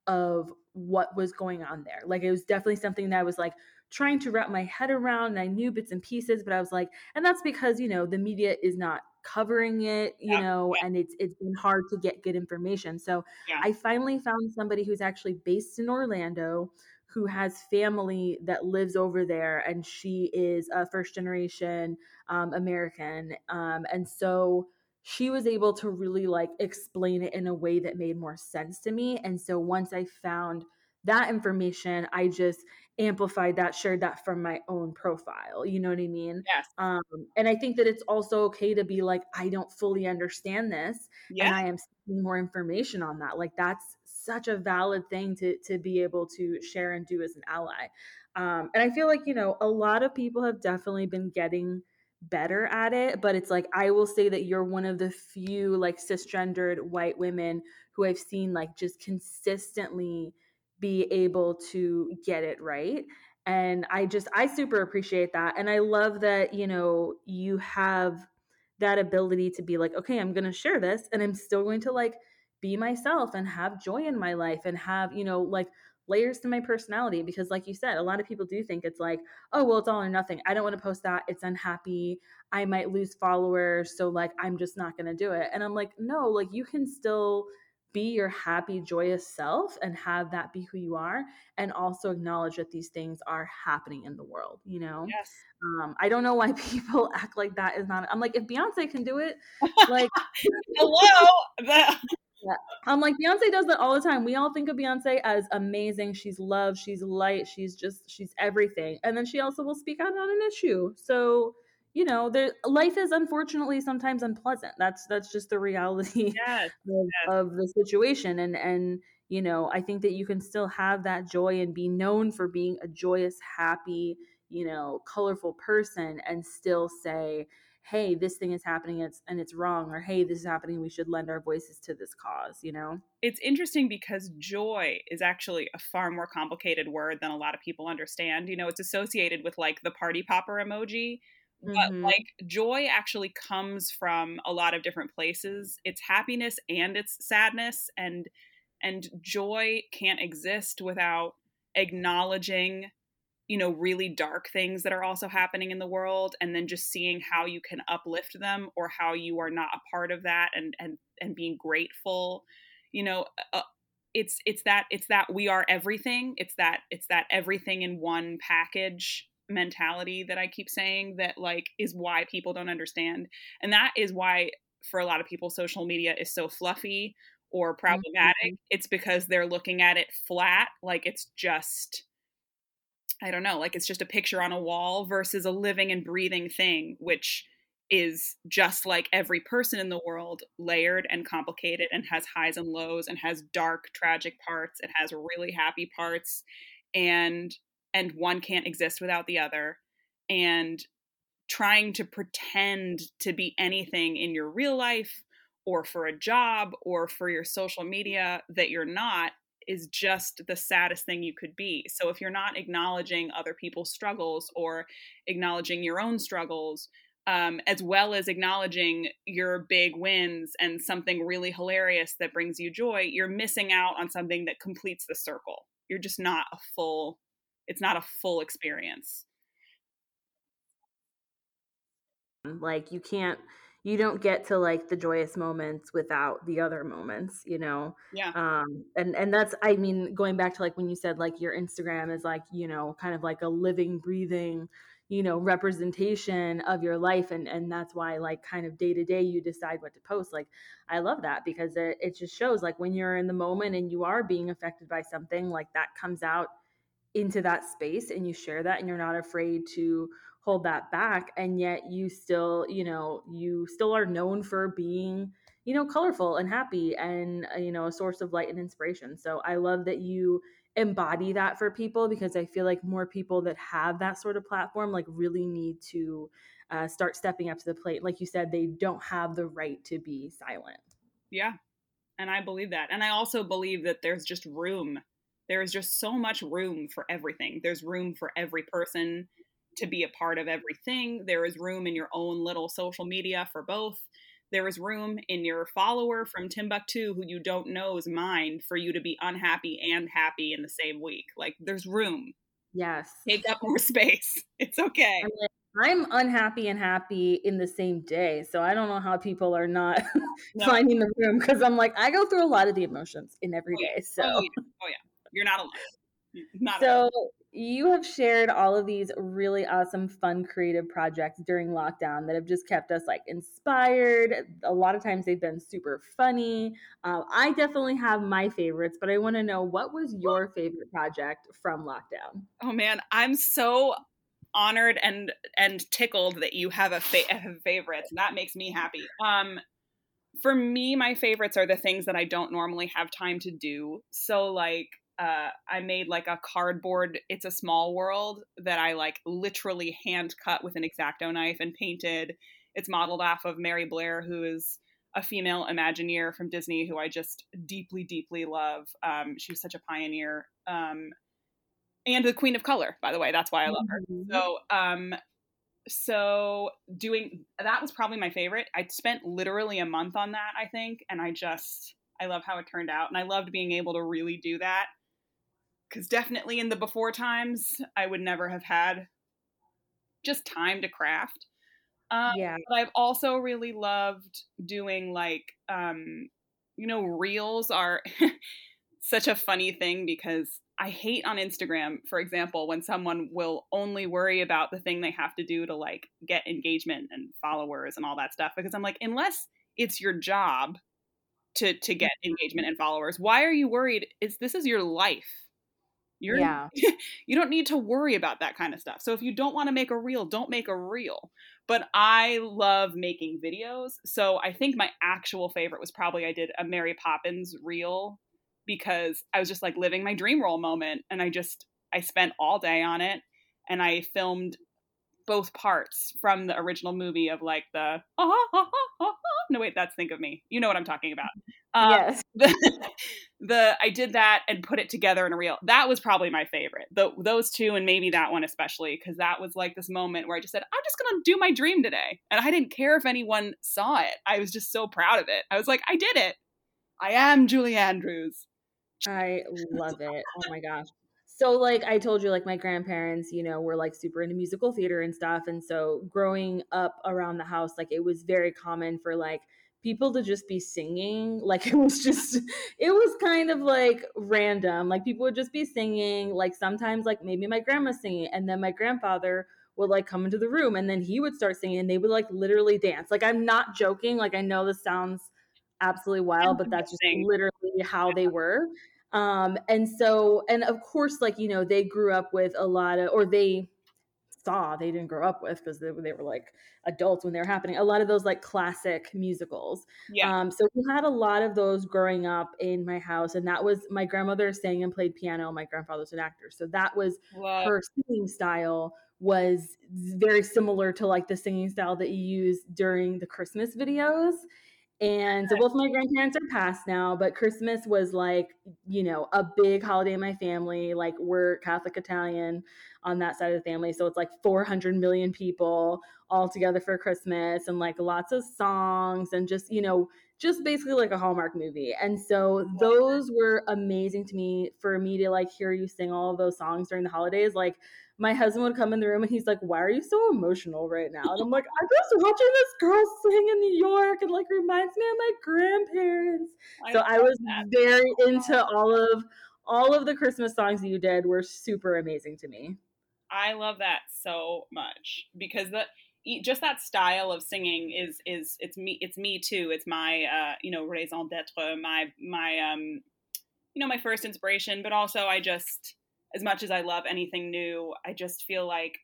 S2: of what was going on there. Like it was definitely something that I was like trying to wrap my head around and I knew bits and pieces, but I was like, and that's because, you know, the media is not covering it, you yeah, know, yeah. and it's it's been hard to get good information. So yeah. I finally found somebody who's actually based in Orlando who has family that lives over there and she is a first generation um, American. Um, and so she was able to really like explain it in a way that made more sense to me. And so once I found that information, I just amplified that, shared that from my own profile. You know what I mean?
S3: Yes.
S2: Um, and I think that it's also okay to be like, I don't fully understand this, yeah. and I am seeking more information on that. Like that's such a valid thing to to be able to share and do as an ally. Um, and I feel like you know a lot of people have definitely been getting better at it but it's like i will say that you're one of the few like cisgendered white women who i've seen like just consistently be able to get it right and i just i super appreciate that and i love that you know you have that ability to be like okay i'm going to share this and i'm still going to like be myself and have joy in my life and have you know like layers to my personality because like you said a lot of people do think it's like oh well it's all or nothing. I don't want to post that. It's unhappy. I might lose followers so like i'm just not going to do it. And i'm like no like you can still be your happy joyous self and have that be who you are and also acknowledge that these things are happening in the world you know?
S3: Yes.
S2: Um, i don't know why people act like that is not i'm like if beyonce can do it like
S3: hello? The-
S2: yeah. I'm like Beyonce does that all the time. We all think of Beyonce as amazing. She's love. She's light. She's just she's everything. And then she also will speak out on an issue. So you know, there life is unfortunately sometimes unpleasant. That's that's just the reality
S3: yes,
S2: of,
S3: yes.
S2: of the situation. And and you know, I think that you can still have that joy and be known for being a joyous, happy, you know, colorful person and still say, hey, this thing is happening it's, and it's wrong, or hey, this is happening, we should lend our voices to this cause, you know?
S3: It's interesting because joy is actually a far more complicated word than a lot of people understand. You know, it's associated with like the party popper emoji. But mm-hmm. like joy actually comes from a lot of different places. It's happiness and it's sadness and and joy can't exist without acknowledging you know really dark things that are also happening in the world and then just seeing how you can uplift them or how you are not a part of that and and and being grateful you know uh, it's it's that it's that we are everything. It's that it's that everything in one package mentality that i keep saying that like is why people don't understand. And that is why for a lot of people social media is so fluffy or problematic. Mm-hmm. it's because they're looking at it flat like it's just I don't know, like it's just a picture on a wall versus a living and breathing thing, which is just like every person in the world, layered and complicated and has highs and lows and has dark, tragic parts. It has really happy parts. And and one can't exist without the other. And trying to pretend to be anything in your real life or for a job or for your social media that you're not is just the saddest thing you could be. So if you're not acknowledging other people's struggles or acknowledging your own struggles, um, as well as acknowledging your big wins and something really hilarious that brings you joy, you're missing out on something that completes the circle. You're just not a full, it's not a full experience.
S2: Like you can't you don't get to like the joyous moments without the other moments you know?
S3: Yeah.
S2: Um and and that's i mean going back to like when you said like your instagram is like you know kind of like a living breathing you know representation of your life and and that's why like kind of day to day you decide what to post like i love that because it, it just shows like when you're in the moment and you are being affected by something like that comes out into that space and you share that and you're not afraid to hold that back and yet you still you know you still are known for being you know colorful and happy and uh, you know a source of light and inspiration. So i love that you embody that for people because i feel like more people that have that sort of platform like really need to uh, start stepping up to the plate. Like you said they don't have the right to be silent.
S3: Yeah and i believe that and i also believe that there's just room. There is just so much room for everything. There's room for every person to be a part of everything. There is room in your own little social media for both. There is room in your follower from Timbuktu who you don't know's mind for you to be unhappy and happy in the same week. Like there's room.
S2: Yes.
S3: Take up more space. It's okay.
S2: I'm unhappy and happy in the same day. So I don't know how people are not no. finding the room because I'm like, I go through a lot of the emotions in every oh, day. So,
S3: oh yeah. oh, yeah. You're not alone. Not
S2: so, alone you have shared all of these really awesome, fun, creative projects during lockdown that have just kept us like inspired. A lot of times they've been super funny. Uh, I definitely have my favorites, but I want to know what was your favorite project from lockdown?
S3: Oh man, I'm so honored and and tickled that you have a fa- favorites. That makes me happy. Um, for me, my favorites are the things that I don't normally have time to do. So like uh, I made like a cardboard It's a Small World that I like literally hand cut with an X-Acto knife and painted. It's modeled off of Mary Blair, who is a female Imagineer from Disney who I just deeply, deeply love. Um, she was such a pioneer. Um, and the Queen of Color, by the way. That's why I love her. Mm-hmm. So, um, so doing that was probably my favorite. I spent literally a month on that, I think, and I just I love how it turned out, and I loved being able to really do that because definitely in the before times, I would never have had just time to craft. Um, yeah. But I've also really loved doing like, um, you know, reels are such a funny thing because I hate on Instagram, for example, when someone will only worry about the thing they have to do to like get engagement and followers and all that stuff. Because I'm like, unless it's your job to to get mm-hmm. engagement and followers, why are you worried? Is this is your life? You're yeah. you don't need to worry about that kind of stuff. So if you don't want to make a reel, don't make a reel. But I love making videos. So I think my actual favorite was probably I did a Mary Poppins reel because I was just like living my dream role moment. And I just, I spent all day on it and I filmed both parts from the original movie of like the no wait that's think of me. You know what i'm talking about.
S2: Um, yes.
S3: the, the, i did that and put it together in a reel. That was probably my favorite the, those two and maybe that one especially because that was like this moment where i just said i'm just gonna do my dream today. And i didn't care if anyone saw it. I was just so proud of it. I was like i did it. I am julie andrews.
S2: I love it. Oh my gosh so like i told you like my grandparents you know were like super into musical theater and stuff. And so growing up around the house like it was very common for like people to just be singing. Like it was just it was kind of like random. Like people would just be singing. Like sometimes like maybe my grandma singing and then my grandfather would like come into the room and then he would start singing and they would like literally dance. Like i'm not joking. Like i know this sounds absolutely wild but that's just literally how they were um, and so, and of course, like, you know, they grew up with a lot of, or they saw, they didn't grow up with because they, they, were like adults when they were happening, a lot of those like classic musicals. Yeah. Um, so we had a lot of those growing up in my house. And that was my grandmother sang and played piano. My grandfather's an actor. So that was her singing style was very similar to like the singing style that you use during the Christmas videos. And so both my grandparents are passed now, but Christmas was like, you know, a big holiday in my family. Like we're Catholic Italian on that side of the family. So it's like 400 million people all together for Christmas and like lots of songs and just, you know, just basically like a Hallmark movie. And so those were amazing to me for me to like hear you sing all of those songs during the holidays. Like my husband would come in the room and he's like, Why are you so emotional right now? And I'm like, I'm just watching this girl sing in New York and like reminds me of my grandparents. I so I was that. very into all of all of the Christmas songs that you did were super amazing to me.
S3: I love that so much because the just that style of singing is is it's me it's me too. It's my uh you know raison d'être, my my um you know my first inspiration, but also I just as much as I love anything new, I just feel like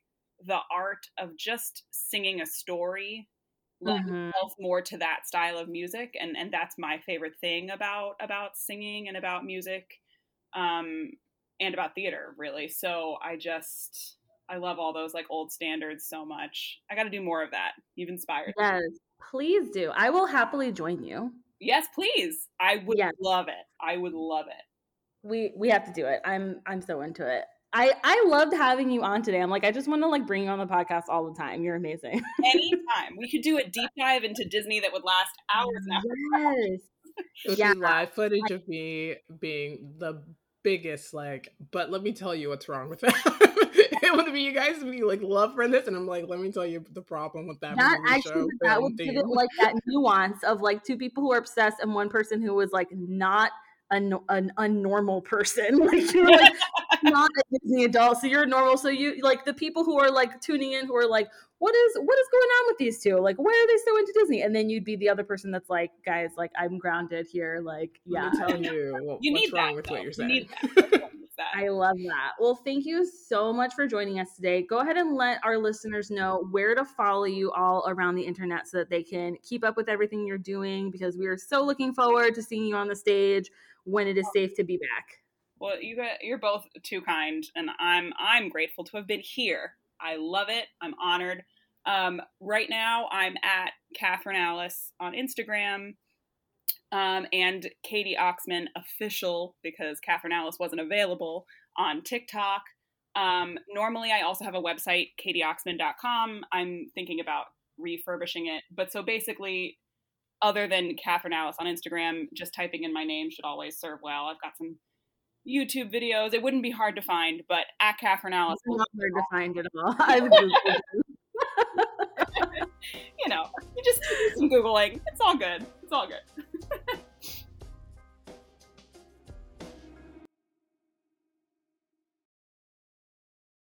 S3: the art of just singing a story lends mm-hmm. itself more to that style of music and and that's my favorite thing about about singing and about music um and about theater really. So i just i love all those like old standards so much. I got to do more of that. You've inspired
S2: yes. Please do. I will happily join you.
S3: Yes please. I would yes. love it. I would love it
S2: we we have to do it. I'm I'm so into it. I I loved having you on today. I'm like I just want to like bring you on the podcast all the time. You're amazing.
S3: Anytime we could do a deep dive into Disney that would last hours and hours.
S1: Yes. yeah. live footage of me being the biggest like. But let me tell you what's wrong with that. it would be you guys would be like love for this, and I'm like, let me tell you the problem with that.
S2: That actually show, that would give it like that nuance of like two people who are obsessed and one person who was like not an, an unnormal person. Like you're like not a Disney adult, so you're normal. So you like the people who are like tuning in who are like, what is what is going on with these two? Like, why are they so into Disney? And then you'd be the other person that's like, guys, like I'm grounded here. Like, yeah,
S1: tell you, what, you what's wrong that, with though. what you're saying.
S2: I love that. Well, thank you so much for joining us today. Go ahead and let our listeners know where to follow you all around the internet so that they can keep up with everything you're doing because we are so looking forward to seeing you on the stage when it is safe to be back.
S3: Well, you got, you're both too kind, and I'm I'm grateful to have been here. I love it. I'm honored. Um, right now, I'm at Catherine Alice on Instagram um, and Katie Oxman official because Catherine Alice wasn't available on TikTok. Um, normally, I also have a website, katieoxman.com. I'm thinking about refurbishing it. But so basically, other than Catherine Alice on Instagram, just typing in my name should always serve well. I've got some YouTube videos. It wouldn't be hard to find, but at Catherine Alice.
S2: It's not hard to find at all.
S3: you know, you just do some Googling. It's all good. It's all good.